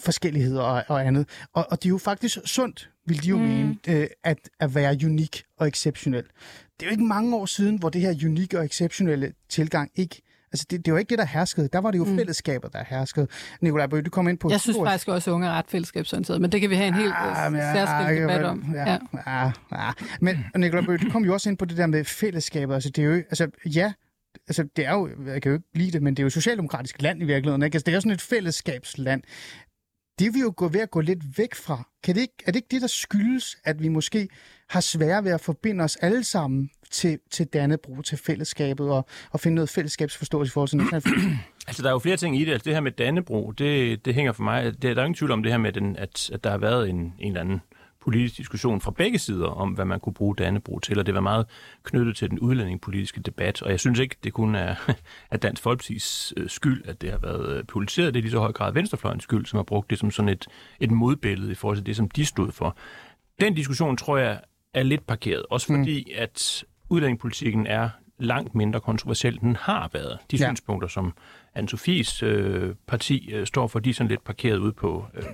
forskelligheder og, og andet. Og, og det er jo faktisk sundt, vil de jo mm. mene, øh, at, at være unik og exceptionel. Det er jo ikke mange år siden, hvor det her unikke og exceptionelle tilgang ikke Altså, det, det var ikke det, der herskede. Der var det jo mm. fællesskaber, der herskede. Nikolaj Bøge, du kom ind på... Jeg synes faktisk også, at unge er ret fællesskabsorienteret, men det kan vi have en helt ah, ja, særskilt ja, debat om. Ja, ja. Ja, ja. Men Nikolaj Bøge, du kom jo også ind på det der med fællesskaber. Altså, det er jo... Altså, ja, altså, det er jo, jeg kan jo ikke lide det, men det er jo et socialdemokratisk land i virkeligheden. Ikke? Altså, det er jo sådan et fællesskabsland det vil jo ved at gå lidt væk fra. Kan det ikke, er det ikke det, der skyldes, at vi måske har svært ved at forbinde os alle sammen til, til Dannebro, til fællesskabet og, og finde noget fællesskabsforståelse i forhold til national Altså, der er jo flere ting i det. Altså, det her med Dannebro, det, det hænger for mig... Det, der er ingen tvivl om det her med, den, at, at der har været en, en eller anden politisk diskussion fra begge sider om, hvad man kunne bruge Dannebro til, og det var meget knyttet til den udlændingepolitiske debat. Og jeg synes ikke, det kun er at Dansk Folkeparti's øh, skyld, at det har været øh, politiseret. Det er lige så høj grad Venstrefløjens skyld, som har brugt det som sådan et, et modbillede i forhold til det, som de stod for. Den diskussion tror jeg er lidt parkeret, også mm. fordi, mm. at udlændingepolitikken er langt mindre kontroversiel, den har været. De ja. synspunkter, som Anne-Sophies øh, parti øh, står for, de er sådan lidt parkeret ud på... Øh,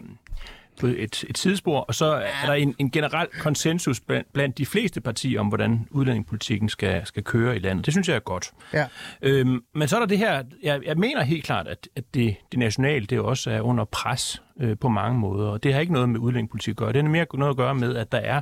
på et, et sidespor, og så er der en, en generel konsensus blandt, blandt de fleste partier om, hvordan udlændingepolitikken skal, skal køre i landet. Det synes jeg er godt. Ja. Øhm, men så er der det her, jeg, jeg mener helt klart, at, at det, det nationale, det også er under pres øh, på mange måder, og det har ikke noget med udlændingepolitik at gøre. Det har mere noget at gøre med, at der er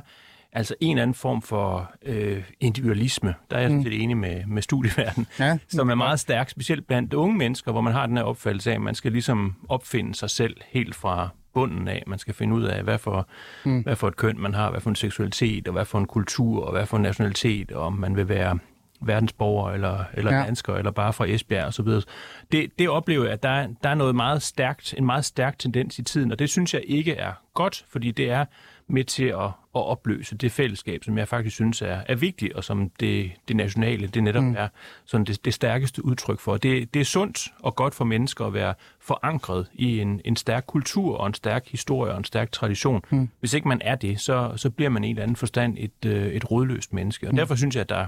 altså en eller anden form for øh, individualisme. Der er jeg mm. lidt enig med, med studieverden, ja, som er meget stærk, specielt blandt unge mennesker, hvor man har den her opfattelse af, at man skal ligesom opfinde sig selv helt fra bunden af. Man skal finde ud af, hvad for, mm. hvad for et køn man har, hvad for en seksualitet, og hvad for en kultur, og hvad for en nationalitet, og om man vil være verdensborger eller, eller ja. dansker, eller bare fra Esbjerg osv. Det, det oplever jeg, at der, der er noget meget stærkt, en meget stærk tendens i tiden, og det synes jeg ikke er godt, fordi det er med til at, at opløse det fællesskab, som jeg faktisk synes er, er vigtigt, og som det, det nationale, det netop mm. er sådan det, det stærkeste udtryk for. Det, det er sundt og godt for mennesker at være forankret i en, en stærk kultur og en stærk historie og en stærk tradition. Mm. Hvis ikke man er det, så, så bliver man i en eller anden forstand et, øh, et rådløst menneske. Og mm. derfor synes jeg, at der,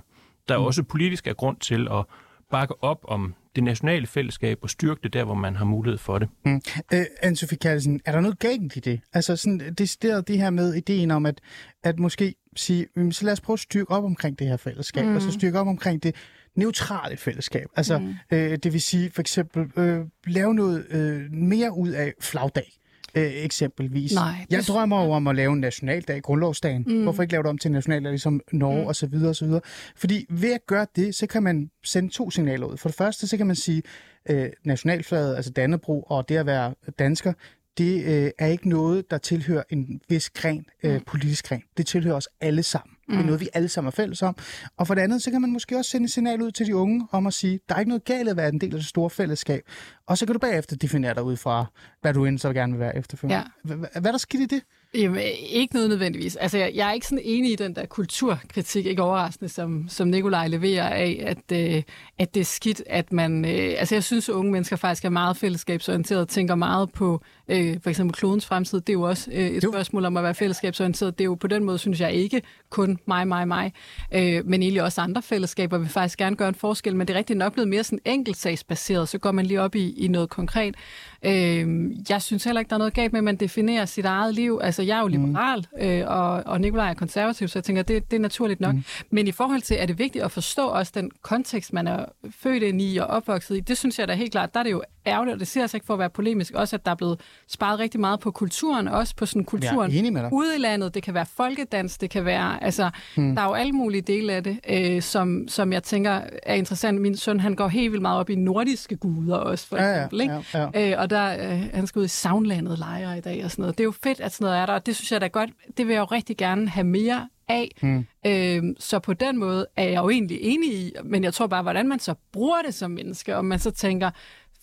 der mm. også politisk er grund til at bakke op om det nationale fællesskab og styrke det der, hvor man har mulighed for det. Mm. Øh, Anne-Sophie Kallesen, er der noget galt i det? Altså sådan, det, det, det her med ideen om, at, at måske sige, så lad os prøve at styrke op omkring det her fællesskab, mm. og så styrke op omkring det neutrale fællesskab. Altså, mm. øh, det vil sige for eksempel, øh, lave noget øh, mere ud af flagdag øh, eksempelvis. Nej, jeg drømmer jo om at lave en nationaldag, grundlovsdagen. Mm. Hvorfor ikke lave det om til nationaldag, ligesom Norge mm. osv. osv. Fordi ved at gøre det, så kan man sende to signaler ud. For det første, så kan man sige, øh, nationalflaget, altså Dannebro, og det at være dansker, det øh, er ikke noget, der tilhører en vis gren, øh, politisk gren. Det tilhører os alle sammen. Mm. Det er noget, vi alle sammen er fælles om. Og for det andet, så kan man måske også sende et signal ud til de unge om at sige, der er ikke noget galt at være en del af det store fællesskab. Og så kan du bagefter definere dig ud fra, hvad du end så gerne vil være efterfølgende. Ja. Hvad er der skidt i det? Jamen, ikke noget nødvendigvis. Altså, jeg, jeg er ikke sådan enig i den der kulturkritik, ikke overraskende, som, som Nikolaj leverer af, at, øh, at det er skidt, at man... Øh, altså, jeg synes, at unge mennesker faktisk er meget fællesskabsorienteret, tænker meget på øh, for eksempel klodens fremtid. Det er jo også øh, et Jo. spørgsmål om at være fællesskabsorienteret. Det er jo på den måde, synes jeg ikke kun mig, mig, mig, øh, men egentlig også andre fællesskaber vil faktisk gerne gøre en forskel, men det er rigtig nok blevet mere sådan enkeltsagsbaseret, så går man lige op i, i noget konkret. Øh, jeg synes heller ikke, der er noget galt med, at man definerer sit eget liv. Altså, jeg er jo liberal, mm. øh, og, og Nikolaj er konservativ, så jeg tænker, det, det er naturligt nok. Mm. Men i forhold til, er det vigtigt at forstå også den kontekst, man er født ind i og opvokset i, det synes jeg da helt klart, der er det jo ærgerligt, og det ser jeg altså ikke for at være polemisk, også at der er blevet sparet rigtig meget på kulturen, også på sådan kulturen ude i landet. Det kan være folkedans, det kan være, altså, hmm. der er jo alle mulige dele af det, øh, som, som jeg tænker er interessant. Min søn, han går helt vildt meget op i nordiske guder også, for Ja, ja, eksempel. ikke? ja, ja. Øh, og der, øh, han skal ud i Soundlandet lejre i dag og sådan noget. Det er jo fedt, at sådan noget er der, og det synes jeg da godt. Det vil jeg jo rigtig gerne have mere af. Mm. Øh, så på den måde er jeg jo egentlig enig i, men jeg tror bare, hvordan man så bruger det som menneske, og man så tænker,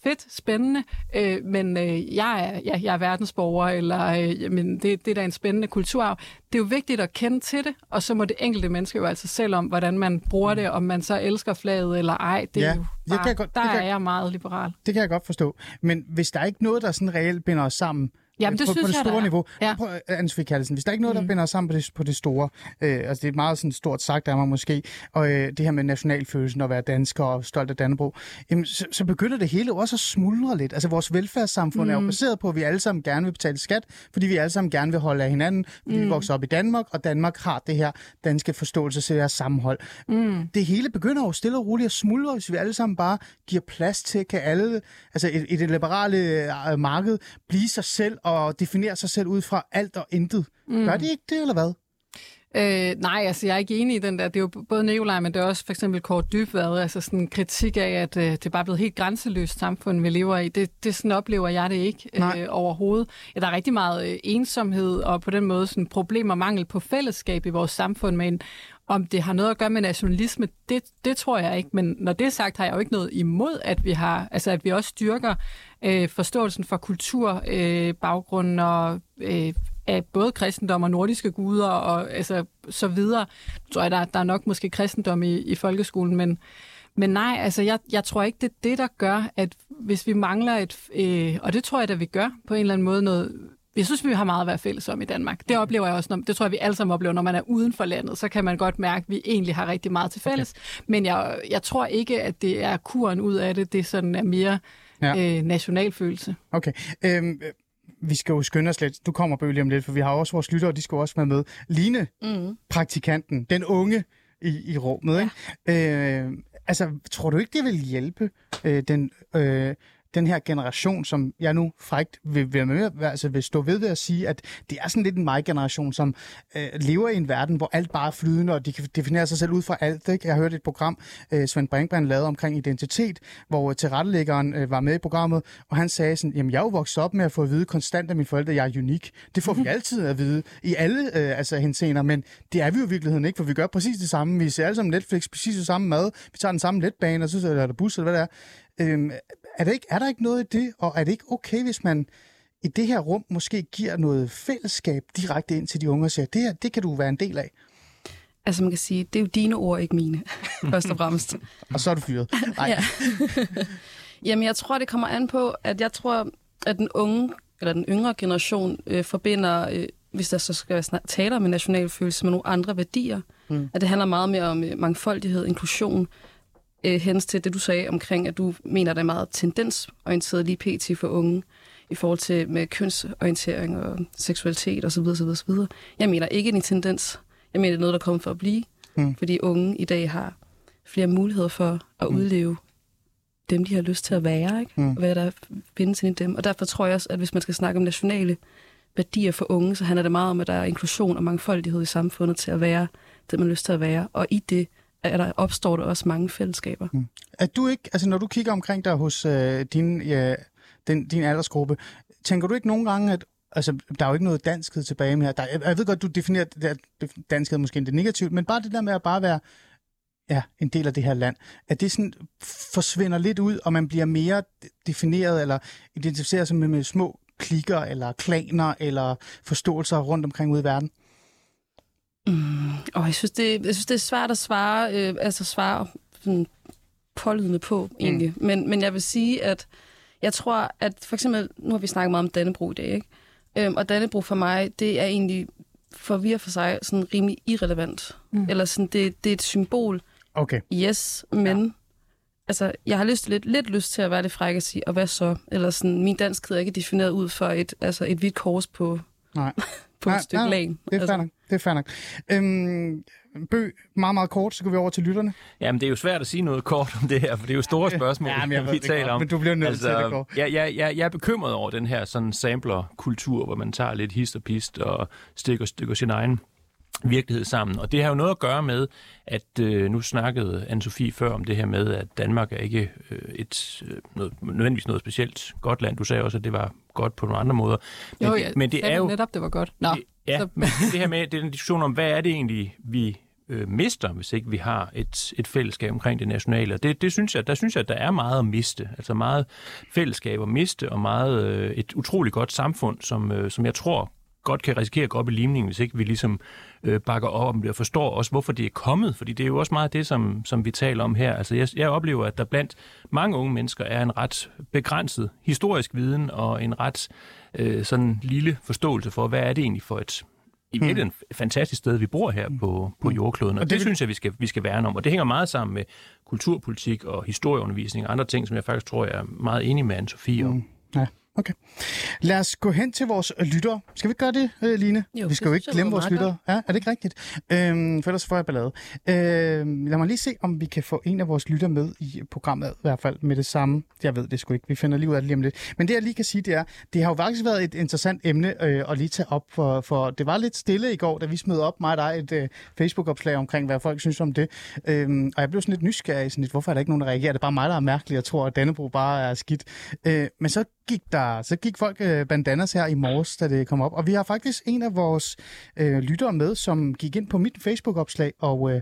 fedt, spændende, øh, men øh, jeg, er, ja, jeg er verdensborger, eller øh, jamen, det, det er da en spændende kulturarv. Det er jo vigtigt at kende til det, og så må det enkelte menneske jo altså selv om, hvordan man bruger det, om man så elsker flaget eller ej. Det Ja, er jo det bare, kan jeg godt- der det kan- er jeg meget liberal. Det kan jeg godt forstå. Men hvis der er ikke noget, der sådan reelt binder os sammen, Jamen, det på, synes på det jeg, store der er. niveau. Ja. Prøv, Anne-Sophie Kallesen, hvis der er ikke noget, der Mm. binder os sammen på det, på det store, øh, altså det er meget sådan stort sagt af mig måske, og øh, det her med nationalfølelsen og at være dansker og stolt af Dannebro, jamen, så, så begynder det hele også at smuldre lidt. Altså vores velfærdssamfund mm. er jo baseret på, at vi alle sammen gerne vil betale skat, fordi vi alle sammen gerne vil holde af hinanden, fordi mm. vi vokser op i Danmark, og Danmark har det her danske forståelse til det her sammenhold. Mm. Det hele begynder jo stille og roligt at smuldre, hvis vi alle sammen bare giver plads til, kan alle, altså i, i det liberale øh, marked, blive sig selv og definere sig selv ud fra alt og intet. Mm. Gør de ikke det, eller hvad? Øh, nej, altså jeg er ikke enig i den der. Det er jo både Nikolaj, men det er også for eksempel Kort Dybvad, altså sådan en kritik af, at øh, det er bare blevet helt grænseløst samfund, vi lever i. Det, det sådan oplever jeg det ikke Nej. øh, overhovedet. Ja, der er rigtig meget øh, ensomhed og på den måde sådan problemer og mangel på fællesskab i vores samfund, men om det har noget at gøre med nationalisme, det, det tror jeg ikke. Men når det er sagt, har jeg jo ikke noget imod, at vi har, altså at vi også styrker øh, forståelsen for kultur, øh, baggrund og øh, af både kristendom og nordiske guder og altså, så videre. Nu tror jeg, der, der er nok måske kristendom i, i folkeskolen, men, men nej, altså jeg, jeg tror ikke, det er det, der gør, at hvis vi mangler et, øh, og det tror jeg, at vi gør på en eller anden måde noget, jeg synes, vi har meget at være fælles om i Danmark. Det oplever jeg også, når, det tror jeg, vi alle sammen oplever, når man er uden for landet, så kan man godt mærke, at vi egentlig har rigtig meget til fælles. Okay. Men jeg, jeg tror ikke, at det er kuren ud af det, det sådan er mere Ja. ja. øh, nationalfølelse. Okay. Øhm, øh, vi skal jo skynde os lidt. Du kommer Bøge lige om lidt, for vi har også vores lyttere, og de skal også være med. Line, Mm. praktikanten, den unge i, i rummet, ikke? Øh, altså, tror du ikke, det vil hjælpe øh, den, øh, den her generation, som jeg nu frægt vil, vil, med, altså vil stå ved ved at sige, at det er sådan lidt en mig-generation, som øh, lever i en verden, hvor alt bare er flydende, og de kan definere sig selv ud fra alt. Ikke? Jeg har hørt et program, øh, Svend Brinkmann lavede omkring identitet, hvor øh, tilrettelæggeren øh, var med i programmet, og han sagde sådan, jamen jeg er jo vokset op med at få at vide konstant af mine forældre, at jeg er unik. Det får vi altid at vide i alle øh, altså, henseender, men det er vi jo i virkeligheden ikke, for vi gør præcis det samme. Vi ser alle sammen Netflix, præcis det samme mad, vi tager den samme letbane, og så er der bus, eller hvad det er. Øhm, er, der ikke, er der ikke noget i det, og er det ikke okay, hvis man i det her rum måske giver noget fællesskab direkte ind til de unge og siger, det her, det kan du være en del af, Altså man kan sige, det er jo dine ord, ikke mine, først og fremmest. og så er du fyret. Nej. Ja. Jamen, jeg tror, det kommer an på, at jeg tror, at den unge, eller den yngre generation øh, forbinder, øh, hvis der så skal være tale om en nationalfølelse, med nogle andre værdier. Mm. At det handler meget mere om øh, mangfoldighed, inklusion, øh, hens til det, du sagde omkring, at du mener, det er meget tendensorienteret lige pt. for unge i forhold til med kønsorientering og seksualitet osv. osv., osv. Jeg mener ikke en tendens. Jeg mener, det er noget, der kommer for at blive. Mm. Fordi unge i dag har flere muligheder for at Mm. udleve dem, de har lyst til at være, ikke? Mm. hvad der findes i dem. Og derfor tror jeg også, at hvis man skal snakke om nationale værdier for unge, så handler det meget om, at der er inklusion og mangfoldighed i samfundet til at være det, man har lyst til at være. Og i det er der, opstår der også mange fællesskaber. Mm. Er du ikke, altså når du kigger omkring dig hos øh, din, ja, den, din aldersgruppe, tænker du ikke nogle gange, at altså, der er jo ikke noget danskhed tilbage med her. Der, jeg, jeg ved godt, du definerer det der, danskhed måske det negativt, men bare det der med at bare være ja, en del af det her land, at det sådan forsvinder lidt ud, og man bliver mere defineret eller identificeret sig med, med små klikker eller klaner eller forståelser rundt omkring ude i verden? Mm, og jeg synes, det, jeg synes, det er svært at svare, øh, altså svare sådan, pålydende på, egentlig. Mm. Men, men jeg vil sige, at jeg tror, at for eksempel, nu har vi snakket meget om Dannebro i dag, ikke? Øhm, og Dannebro for mig, det er egentlig for vi for sig sådan rimelig irrelevant. Mm. Eller sådan, det, det er et symbol. Okay. Yes, men ja. altså, jeg har lyst, lidt, lidt lyst til at være lidt fræk og sige, og hvad så? Eller sådan, min danskhed er ikke defineret ud for et, altså et hvidt kors på, Nej. på nej, et stykke nej, lag. Det er altså. nok. Det er fair nok. Øhm, Bø, meget, meget kort, så går vi over til lytterne. Jamen, det er jo svært at sige noget kort om det her, for det er jo store spørgsmål, ja, men vi taler om. Men du bliver nødt altså, til det går. Ja, ja, ja, jeg er bekymret over den her sådan sampler-kultur, hvor man tager lidt hist og pist og stikker, stikker sin egen virkelighed sammen. Og det har jo noget at gøre med, at øh, nu snakkede Anne-Sophie før om det her med, at Danmark er ikke øh, et øh, noget, nødvendigvis noget specielt godt land. Du sagde også, at det var godt på nogle andre måder. Men, jo, ja, men det er jo netop, det var godt. Nå, det, ja, så... men det her med det er en diskussion om, hvad er det egentlig, vi øh, mister, hvis ikke vi har et, et fællesskab omkring det nationale. Og det, det synes jeg, der synes jeg, at der er meget at miste. Altså meget fællesskab at miste, og meget øh, et utroligt godt samfund, som, øh, som jeg tror godt kan risikere at gå op i limningen, hvis ikke vi ligesom øh, bakker op om det og forstår også, hvorfor det er kommet. Fordi det er jo også meget det, som, som vi taler om her. Altså jeg, jeg oplever, at der blandt mange unge mennesker er en ret begrænset historisk viden og en ret øh, sådan lille forståelse for, hvad er det egentlig for et i hmm. virkeligheden et fantastisk sted, vi bor her på, på hmm. jordkloden. Og, og det, det synes jeg, vi skal, vi skal værne om. Og det hænger meget sammen med kulturpolitik og historieundervisning og andre ting, som jeg faktisk tror, jeg er meget enig med Anne-Sophie om. Mm. Ja. Okay. Lad os gå hen til vores lyttere. Skal vi gøre det, øh, Line? Jo, vi skal jo ikke glemme vores lyttere. Ja, er det ikke rigtigt? Øhm, for ellers får jeg ballade. Øhm, lad mig lige se, om vi kan få en af vores lyttere med i programmet, i hvert fald med det samme. Jeg ved det sgu ikke. Vi finder lige ud af det lige om lidt. Men det, jeg lige kan sige, det er, det har jo faktisk været et interessant emne øh, at lige tage op, for, for det var lidt stille i går, da vi smed op mig og dig et øh, Facebook-opslag omkring, hvad folk synes om det. Øhm, og jeg blev sådan lidt nysgerrig, sådan lidt, hvorfor er der ikke nogen, der reagerer? Det er bare mig, der er mærkelig og tror, at Dannebro bare er skidt. Øh, men så gik der, så gik folk øh, bandanas her i morges, da det kom op. Og vi har faktisk en af vores øh, lyttere med, som gik ind på mit Facebook-opslag og, øh,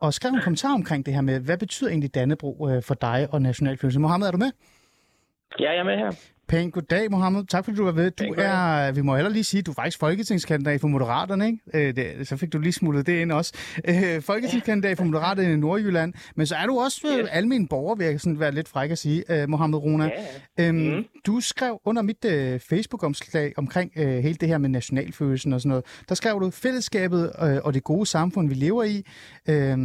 og skrev en kommentar omkring det her med, hvad betyder egentlig Dannebro øh, for dig og nationalfølelse? Mohammed, er du med? Ja, jeg er med her. Pænt goddag, Mohammed. Tak fordi du var ved. Du er, vi må heller lige sige, du er faktisk folketingskandidat for Moderaterne, ikke? Øh, det, så fik du lige smuttet det ind også. Øh, folketingskandidat for Moderaterne i Nordjylland. Men så er du også øh, yes. almen borger, vil jeg sådan være lidt fræk at sige, øh, Mohammed Rona. Ja. Øhm, mm. Du skrev under mit øh, Facebook-omslag omkring øh, hele det her med nationalfølelsen og sådan noget. Der skrev du, fællesskabet øh, og det gode samfund, vi lever i, øh,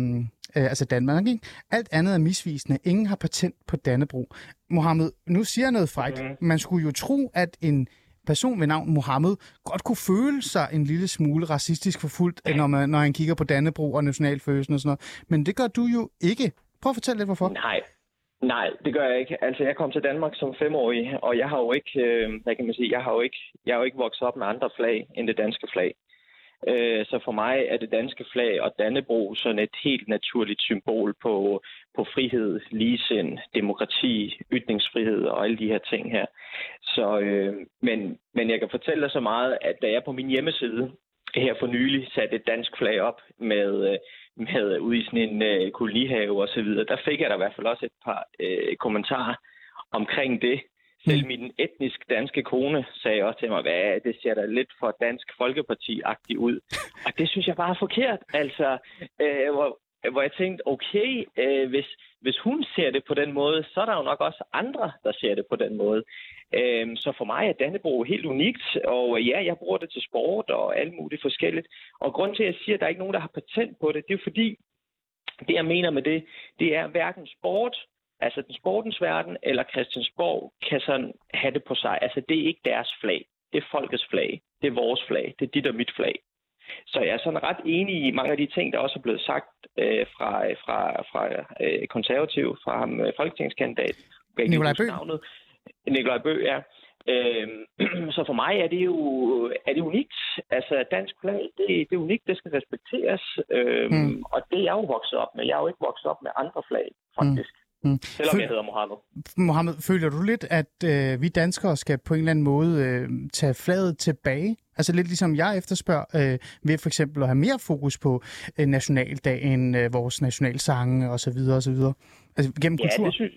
øh, altså Danmark. Ikke? Alt andet er misvisende. Ingen har patent på Dannebro. Mohammed, nu siger jeg noget frækt. Mm. Man skulle jo tro, at en person ved navn Mohammed godt kunne føle sig en lille smule racistisk forfulgt, når, man, når han kigger på Dannebro og nationalfølelsen og sådan noget. Men det gør du jo ikke. Prøv at fortælle lidt, hvorfor. Nej, Nej, det gør jeg ikke. Altså, jeg kom til Danmark som femårig, og jeg har jo ikke, øh, hvad kan man sige, jeg har jo ikke, jeg har jo ikke vokset op med andre flag end det danske flag. Øh, så for mig er det danske flag og Dannebro sådan et helt naturligt symbol på, på frihed, ligesind, demokrati, ytringsfrihed og alle de her ting her. Så, øh, men, men jeg kan fortælle dig så meget, at da jeg på min hjemmeside her for nylig satte et dansk flag op med, øh, med ude i sådan en øh, kolonihave og så videre, der fik jeg da i hvert fald også et par øh, kommentarer omkring det. Selv mm. min etnisk danske kone sagde også til mig, hvad det ser da lidt for Dansk Folkeparti-agtigt ud. Og det synes jeg bare er forkert. Altså, øh, hvor, hvor jeg tænkte, okay, øh, hvis, hvis hun ser det på den måde, så er der jo nok også andre, der ser det på den måde. Øh, så for mig er Dannebro helt unikt, og ja, jeg bruger det til sport og alt muligt forskelligt. Og grund til, at jeg siger, at der er ikke nogen, der har patent på det, det er fordi, det jeg mener med det, det er hverken sport Altså den sportens verden eller Christiansborg kan sådan have det på sig. Altså det er ikke deres flag. Det er folkets flag. Det er vores flag. Det er dit og mit flag. Så jeg er sådan ret enig i mange af de ting, der også er blevet sagt øh, fra, fra, fra øh, konservativ, fra ham, øh, folketingskandidat. Nikolaj Bø. Nikolaj Bø, ja. Øh, så for mig er det jo er det unikt. Altså dansk flag, det, det er unikt, det skal respekteres. Øh, mm. Og det er jeg jo vokset op med. Jeg er jo ikke vokset op med andre flag, faktisk. Mm. Mm. Selvom Føl- jeg hedder Mohammed. Mohammed, føler du lidt, at øh, vi danskere skal på en eller anden måde øh, tage flaget tilbage? Altså lidt ligesom jeg efterspørger, øh, ved for eksempel at have mere fokus på øh, nationaldagen, øh, vores nationalsange osv. osv. Altså gennem Ja, kultur. det synes,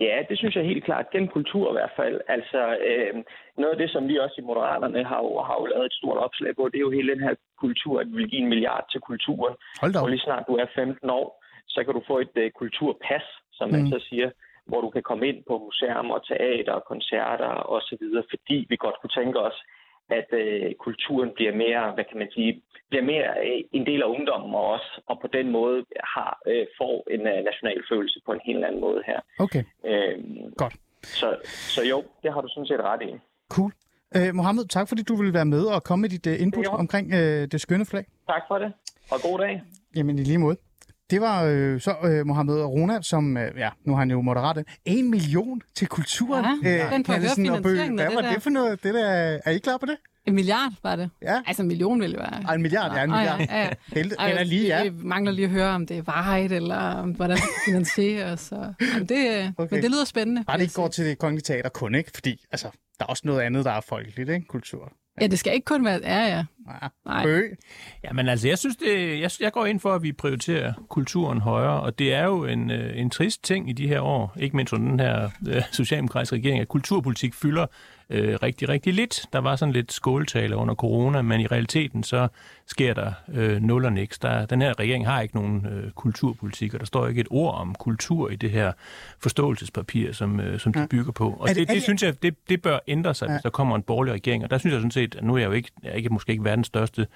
ja, det synes jeg helt klart. Den kultur i hvert fald. Altså, øh, noget af det, som vi også i Moderaterne har jo, har jo lavet et stort opslag på, det er jo hele den her kultur, at vi vil give en milliard til kulturen. Hold da op. Og lige snart du er 15 år, så kan du få et uh, kulturpas, som man Mm. så siger, hvor du kan komme ind på museum og teater og koncerter og videre, fordi vi godt kunne tænke os, at øh, kulturen bliver mere, hvad kan man sige, bliver mere øh, en del af ungdommen også, og på den måde har øh, får en øh, national følelse på en helt anden måde her. Okay, Øh, godt. så, så jo, det har du sådan set ret i. Cool. Øh, Mohammed, tak fordi du ville være med og komme med dit øh, input Jo. omkring øh, det skønne flag. Tak for det, og god dag. Jamen i lige måde. Det var øh, så øh, Mohammed Rona, som, øh, ja, nu har han jo moderat, en million til kulturen. Ja, den får Pallesen og Bøge. Hvad det var der. det for noget? Det der, er I klar på det? En milliard var det. Ja. Altså en million ville jo være. Ej, en milliard, ja, en milliard. ja, ja. Held, Ej, eller lige, ja. Vi mangler lige at høre, om det er varigt, eller om, hvordan det finansieres. Og, jamen, det, Okay. Men det lyder spændende. Bare det ikke går til det kongelige teater kun, ikke? Fordi altså, der er også noget andet, der er folkeligt, ikke? Kultur. Ja, det skal ikke kun være... Ja, ja. Nej. Ja, men altså, jeg synes, det, jeg, jeg går ind for, at vi prioriterer kulturen højere, og det er jo en, øh, en trist ting i de her år, ikke mindst under den her øh, socialdemokratiske regering, at kulturpolitik fylder øh, rigtig, rigtig lidt. Der var sådan lidt skåltale under corona, men i realiteten så sker der øh, nul og niks. Der, den her regering har ikke nogen øh, kulturpolitik, og der står ikke et ord om kultur i det her forståelsespapir, som, øh, som de bygger på. Og Er det- det, det, det- det synes jeg, det, det bør ændre sig, ja. hvis der kommer en borgerlig regering. Og der synes jeg sådan set, at nu er jeg jo ikke, jeg er ikke måske ikke verdens største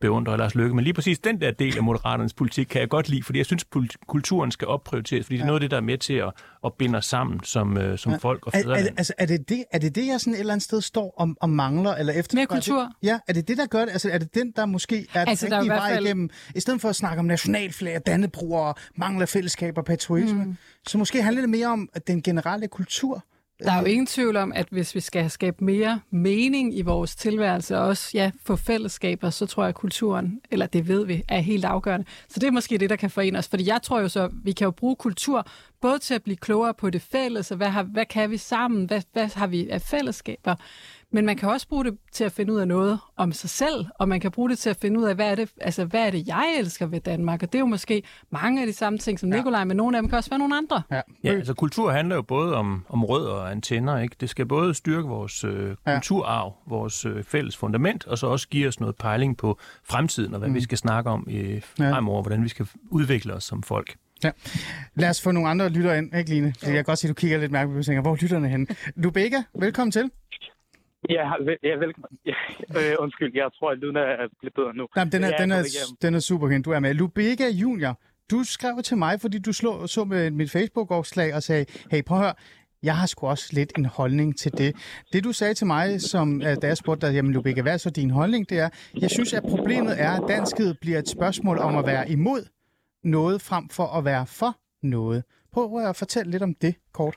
beundrer Lars Løkke, men lige præcis den der del af Moderaternes politik kan jeg godt lide, fordi jeg synes, kulturen skal opprioriteres, fordi det er noget af det, der er med til at, at binde os sammen som, øh, som folk og Er, er, fædreland. altså, er, det det, er det det, jeg sådan et eller andet sted står og, og mangler? Eller efter, Mere kultur. Ja, er det det, der gør det? Altså, er det den, der måske er den Altså, der er i rigtige hvert vej fald- igennem? I stedet for at snakke om nationalflag mangel af fællesskab og patriotisme, mm. så måske handler det mere om at den generelle kultur. Der er jo ingen tvivl om, at hvis vi skal skabe mere mening i vores tilværelse, og også ja, få fællesskaber, så tror jeg, at kulturen, eller det ved vi, er helt afgørende. Så det er måske det, der kan forene os. Fordi jeg tror jo så, vi kan jo bruge kultur både til at blive klogere på det fælles, og hvad, har, hvad kan vi sammen, hvad, hvad har vi af fællesskaber, men man kan også bruge det til at finde ud af noget om sig selv, og man kan bruge det til at finde ud af, hvad er det, altså, hvad er det jeg elsker ved Danmark? Og det er jo måske mange af de samme ting som Nikolaj, men nogle af dem kan også være nogle andre. Ja. Ja, altså kultur handler jo både om, om rødder og antenner. Ikke? Det skal både styrke vores øh, kulturarv, vores øh, fælles fundament, og så også give os noget pejling på fremtiden, og hvad mm. vi skal snakke om øh, fremover, hvordan vi skal udvikle os som folk. Ja. Lad os få nogle andre lytter ind, ikke Line? Jeg kan godt se, at du kigger lidt mærkeligt på og tænker, hvor er lytterne henne? Lubega, velkommen til. Ja, ja velkommen. Ja, øh, undskyld, jeg tror, at lyden er blevet bedre nu. Nej, men den, er, Ja, den, er, den er super kendt. Du er med. Lubega Junior, du skrev til mig, fordi du slå, så med mit Facebook-opslag og sagde, hey, prøv at høre, jeg har sgu også lidt en holdning til det. Det du sagde til mig, som, øh, da jeg spurgte dig, jamen Lubega, hvad er så din holdning? Det er, jeg synes, at problemet er, at danskhed bliver et spørgsmål om at være imod noget, frem for at være for noget. Prøv at fortælle lidt om det kort.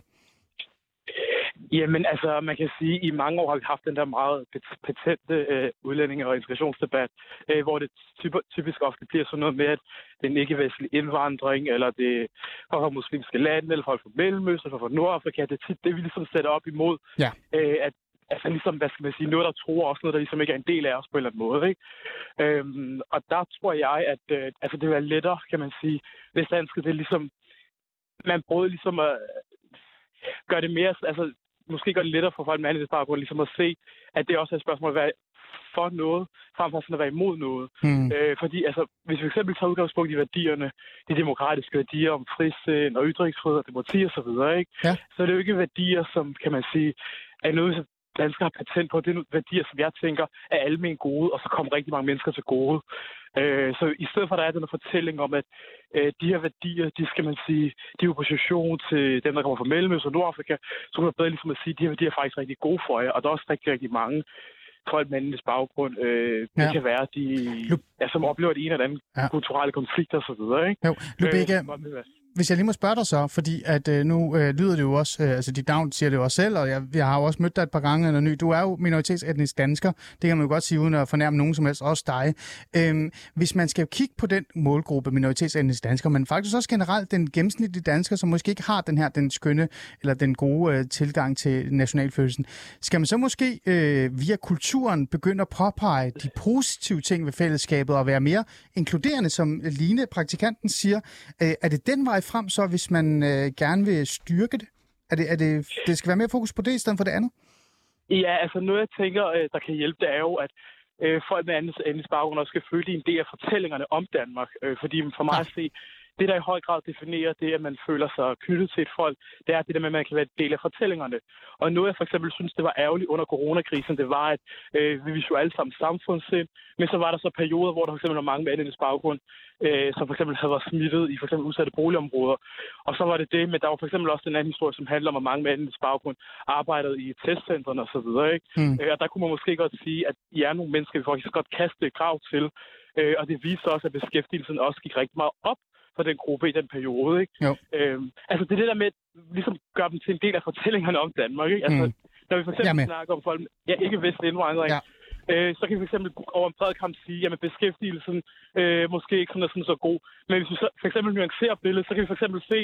Jamen, altså, man kan sige, at i mange år har vi haft den der meget petente øh, udlændinge- og integrationsdebat, øh, hvor det typ- typisk ofte bliver sådan noget med, at det er en ikke-vestlig indvandring, eller det er folk fra muslimske lande, eller folk fra Mellemøsten, eller fra Nordafrika. Det er tit det, vi ligesom sætter op imod, Ja. øh, at altså ligesom, hvad skal man sige, noget, der tror også noget, der ligesom ikke er en del af os på en eller anden måde, ikke? Øhm, og der tror jeg, at øh, altså, det vil være lettere, kan man sige, hvis dansk det er ligesom, man prøvede ligesom at gøre det mere, altså måske gøre det lettere for folk med anden baggrund, ligesom at se, at det også er et spørgsmål at være for noget, frem for sådan at være imod noget. Hmm. Øh, fordi altså, hvis vi fx tager udgangspunkt i værdierne, de demokratiske værdier om frisind og ytringsfrihed og demokrati og så videre, ikke? Ja. så er det jo ikke værdier, som kan man sige, er noget, som danskere har patent på. Det er nogle værdier, som jeg tænker er almen gode, og så kommer rigtig mange mennesker til gode. Øh, så i stedet for, at der er den her fortælling om, at øh, de her værdier, de skal man sige, de er opposition til dem, der kommer fra Mellemøsten og Nordafrika, så kunne man bedre ligesom at sige, at de her værdier er faktisk rigtig gode for jer, og der er også rigtig, rigtig mange folk med andens baggrund. Øh, det Ja. kan være, de, ja, som oplever det ene eller andet Ja. ja. kulturelle konflikter osv. Ikke? Jo, Lubega, Øh, hvis jeg lige må spørge dig så, fordi at øh, nu øh, lyder det jo også, øh, altså dit navn siger det jo også selv, og jeg, jeg har jo også mødt dig et par gange eller ny. Du er jo minoritetsetnisk dansker, det kan man jo godt sige, uden at fornærme nogen som helst, også dig. Øhm, hvis man skal kigge på den målgruppe, minoritetsetnisk dansker, men faktisk også generelt den gennemsnitlige dansker, som måske ikke har den her, den skønne, eller den gode øh, tilgang til nationalfølelsen, skal man så måske øh, via kulturen begynde at påpege de positive ting ved fællesskabet og være mere inkluderende, som Line, praktikanten, siger. Øh, er det den vej frem så, hvis man øh, gerne vil styrke det? Er det, er det? Det skal være mere fokus på det i stedet for det andet? Ja, altså noget, jeg tænker, øh, der kan hjælpe, det er jo, at øh, folk med anden etnisk baggrund også skal føle, en del af fortællingerne om Danmark. Øh, fordi for mig at se, det, der i høj grad definerer det, at man føler sig knyttet til et folk, det er det der med, at man kan være en del af fortællingerne. Og noget, jeg for eksempel synes, det var ærgerligt under coronakrisen, det var, at øh, vi jo alle sammen samfundssind, men så var der så perioder, hvor der for eksempel var mange med anden baggrund, øh, som for eksempel havde været smittet i for eksempel udsatte boligområder. Og så var det det, men der var for eksempel også den anden historie, som handler om, at mange med anden baggrund arbejdede i testcentrene osv. Mm. Øh, og der kunne man måske godt sige, at I er nogle mennesker, vi faktisk godt kaste krav til. Øh, og det viste også, at beskæftigelsen også gik rigtig meget op for den gruppe i den periode. Ikke? Jo. Øhm, altså det er det der med, ligesom gør dem til en del af fortællingerne om Danmark. Ikke? Altså, Mm. Når vi for eksempel Jamen. snakker om folk, ja, ikke vestlig indvandring, Ja. øh, så kan vi for eksempel over en bred kamp sige, at beskæftigelsen øh, måske ikke sådan er sådan så god. Men hvis vi så for eksempel nuancerer billedet, så kan vi for eksempel se,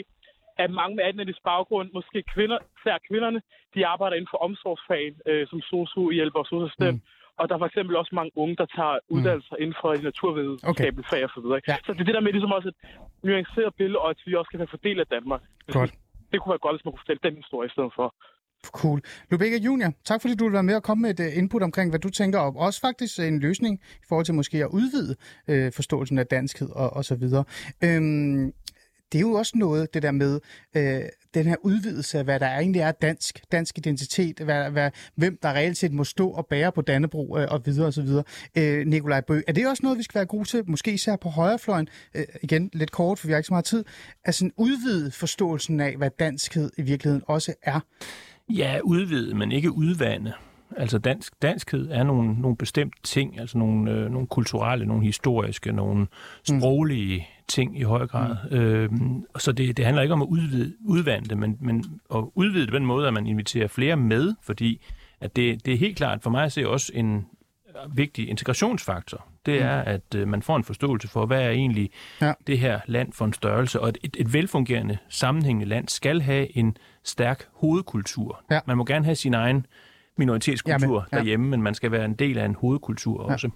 at mange med anden etnisk baggrund, måske kvinder, især kvinderne, de arbejder inden for omsorgsfag, øh, som sosu-hjælper og sosu mm. Og der er for eksempel også mange unge, der tager uddannelser inden for de naturvidenskabelige fag osv. Ja. Ja. Så det er det der med ligesom også et nuanceret billede, og at vi også kan være fordelt af Danmark. Godt. Det kunne være godt, hvis man kunne fortælle den historie i stedet for. Cool. Lubega Junior, tak fordi du vil være med og komme med et øh, input omkring, hvad du tænker, og også faktisk en løsning i forhold til måske at udvide øh, forståelsen af danskhed og, og så videre. Øhm, det er jo også noget, det der med øh, den her udvidelse af, hvad der egentlig er dansk, dansk identitet, hvad, hvad, hvem der reelt set må stå og bære på Dannebro øh, og videre og så videre. Øh, Nikolaj Bø, er det også noget, vi skal være gode til, måske især på højrefløjen, øh, igen lidt kort, for vi har ikke så meget tid, altså en udvidet forståelsen af, hvad danskhed i virkeligheden også er? Ja, udvide, men ikke udvande. Altså dansk, danskhed er nogle, nogle bestemte ting, altså nogle, øh, nogle kulturelle, nogle historiske, nogle sproglige mm. Ting i høj grad. Mm. Øhm, så det, det handler ikke om at udvide, udvande det, men, men at udvide det på den måde, at man inviterer flere med, fordi at det, det er helt klart for mig at se også en vigtig integrationsfaktor. Det er, at øh, man får en forståelse for, hvad er egentlig Ja. det her land for en størrelse, og et, et, et velfungerende, sammenhængende land skal have en stærk hovedkultur. Ja. Man må gerne have sin egen minoritetskultur Jamen, ja. ja. derhjemme, men man skal være en del af en hovedkultur Ja. også.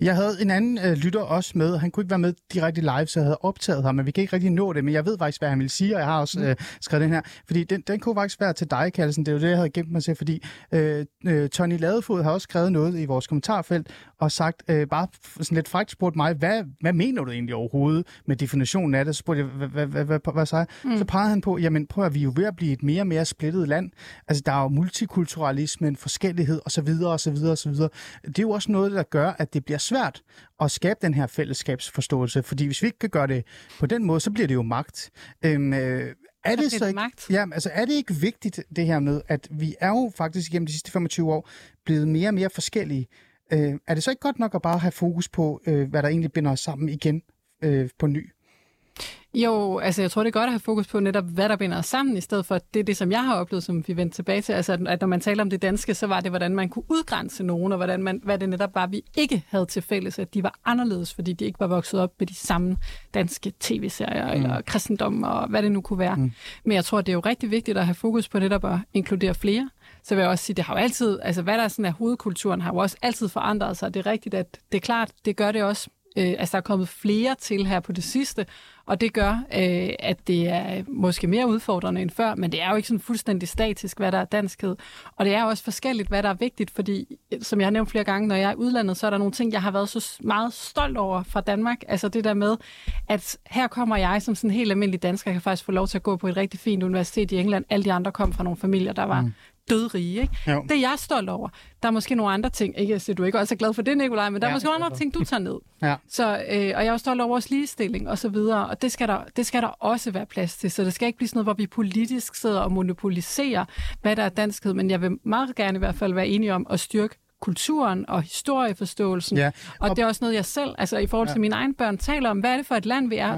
Jeg havde en anden øh, lytter også med. Han kunne ikke være med direkte live, så jeg havde optaget ham, men vi kan ikke rigtig nå det. Men jeg ved faktisk, hvad han ville sige, og jeg har også øh, skrevet den her. Fordi den, den kunne faktisk være til dig, Kallesen. Det er jo det, jeg havde gemt mig til, fordi øh, øh, Tony Ladefod har også skrevet noget i vores kommentarfelt og sagt, øh, bare sådan lidt frækt spurgt mig, hvad, hvad mener du egentlig overhovedet med definitionen af det? Så spurgte jeg, hvad, hvad, hvad, hvad, sagde jeg? Så pegede han på, jamen prøv at vi er jo ved at blive et mere og mere splittet land. Altså der er jo multikulturalisme, en forskellighed osv. osv. osv. Det er jo også noget, der gør, at det bliver svært at skabe den her fællesskabsforståelse. Fordi hvis vi ikke kan gøre det på den måde, så bliver det jo magt. Øhm, øh, er det så ikke, magt. Ja, altså er det ikke vigtigt, det her med, at vi er jo faktisk igennem de sidste 25 år blevet mere og mere forskellige. Øh, er det så ikke godt nok at bare have fokus på, øh, hvad der egentlig binder os sammen igen øh, på ny? Jo, altså jeg tror, det er godt at have fokus på netop, hvad der binder os sammen, i stedet for, at det er det, som jeg har oplevet, som vi vendte tilbage til. Altså, at- at når man taler om det danske, så var det, hvordan man kunne udgrænse nogen, og hvordan man, hvad det netop var, vi ikke havde til fælles, at de var anderledes, fordi de ikke var vokset op med de samme danske tv-serier, mm. eller kristendom, og hvad det nu kunne være. Mm. Men jeg tror, det er jo rigtig vigtigt at have fokus på netop at inkludere flere. Så vil jeg også sige, det har jo altid, altså hvad der sådan er hovedkulturen, har jo også altid forandret sig. Det er rigtigt, at det er klart, det gør det også Øh, altså, der er kommet flere til her på det sidste, og det gør, øh, at det er måske mere udfordrende end før, men det er jo ikke sådan fuldstændig statisk, hvad der er danskhed. Og det er også forskelligt, hvad der er vigtigt, fordi, som jeg har nævnt flere gange, når jeg er udlandet, så er der nogle ting, jeg har været så meget stolt over fra Danmark. Altså det der med, at her kommer jeg som sådan en helt almindelig dansker, jeg kan faktisk få lov til at gå på et rigtig fint universitet i England. Alle de andre kom fra nogle familier, der var mm dødrige. Ikke? Jo. Det er jeg stolt over. Der er måske nogle andre ting, ikke at du ikke også er glad for det, Nikolaj, men der er Ja, måske nogle andre ting, du tager ned. Ja. Så, øh, og jeg er jo stolt over vores ligestilling og så videre, og det skal, der, det skal der også være plads til. Så det skal ikke blive sådan noget, hvor vi politisk sidder og monopoliserer, hvad der er danskhed, men jeg vil meget gerne i hvert fald være enig om at styrke kulturen og historieforståelsen. Ja. Og det er også noget, jeg selv, altså i forhold til Ja. mine egne børn, taler om. Hvad er det for et land, vi er?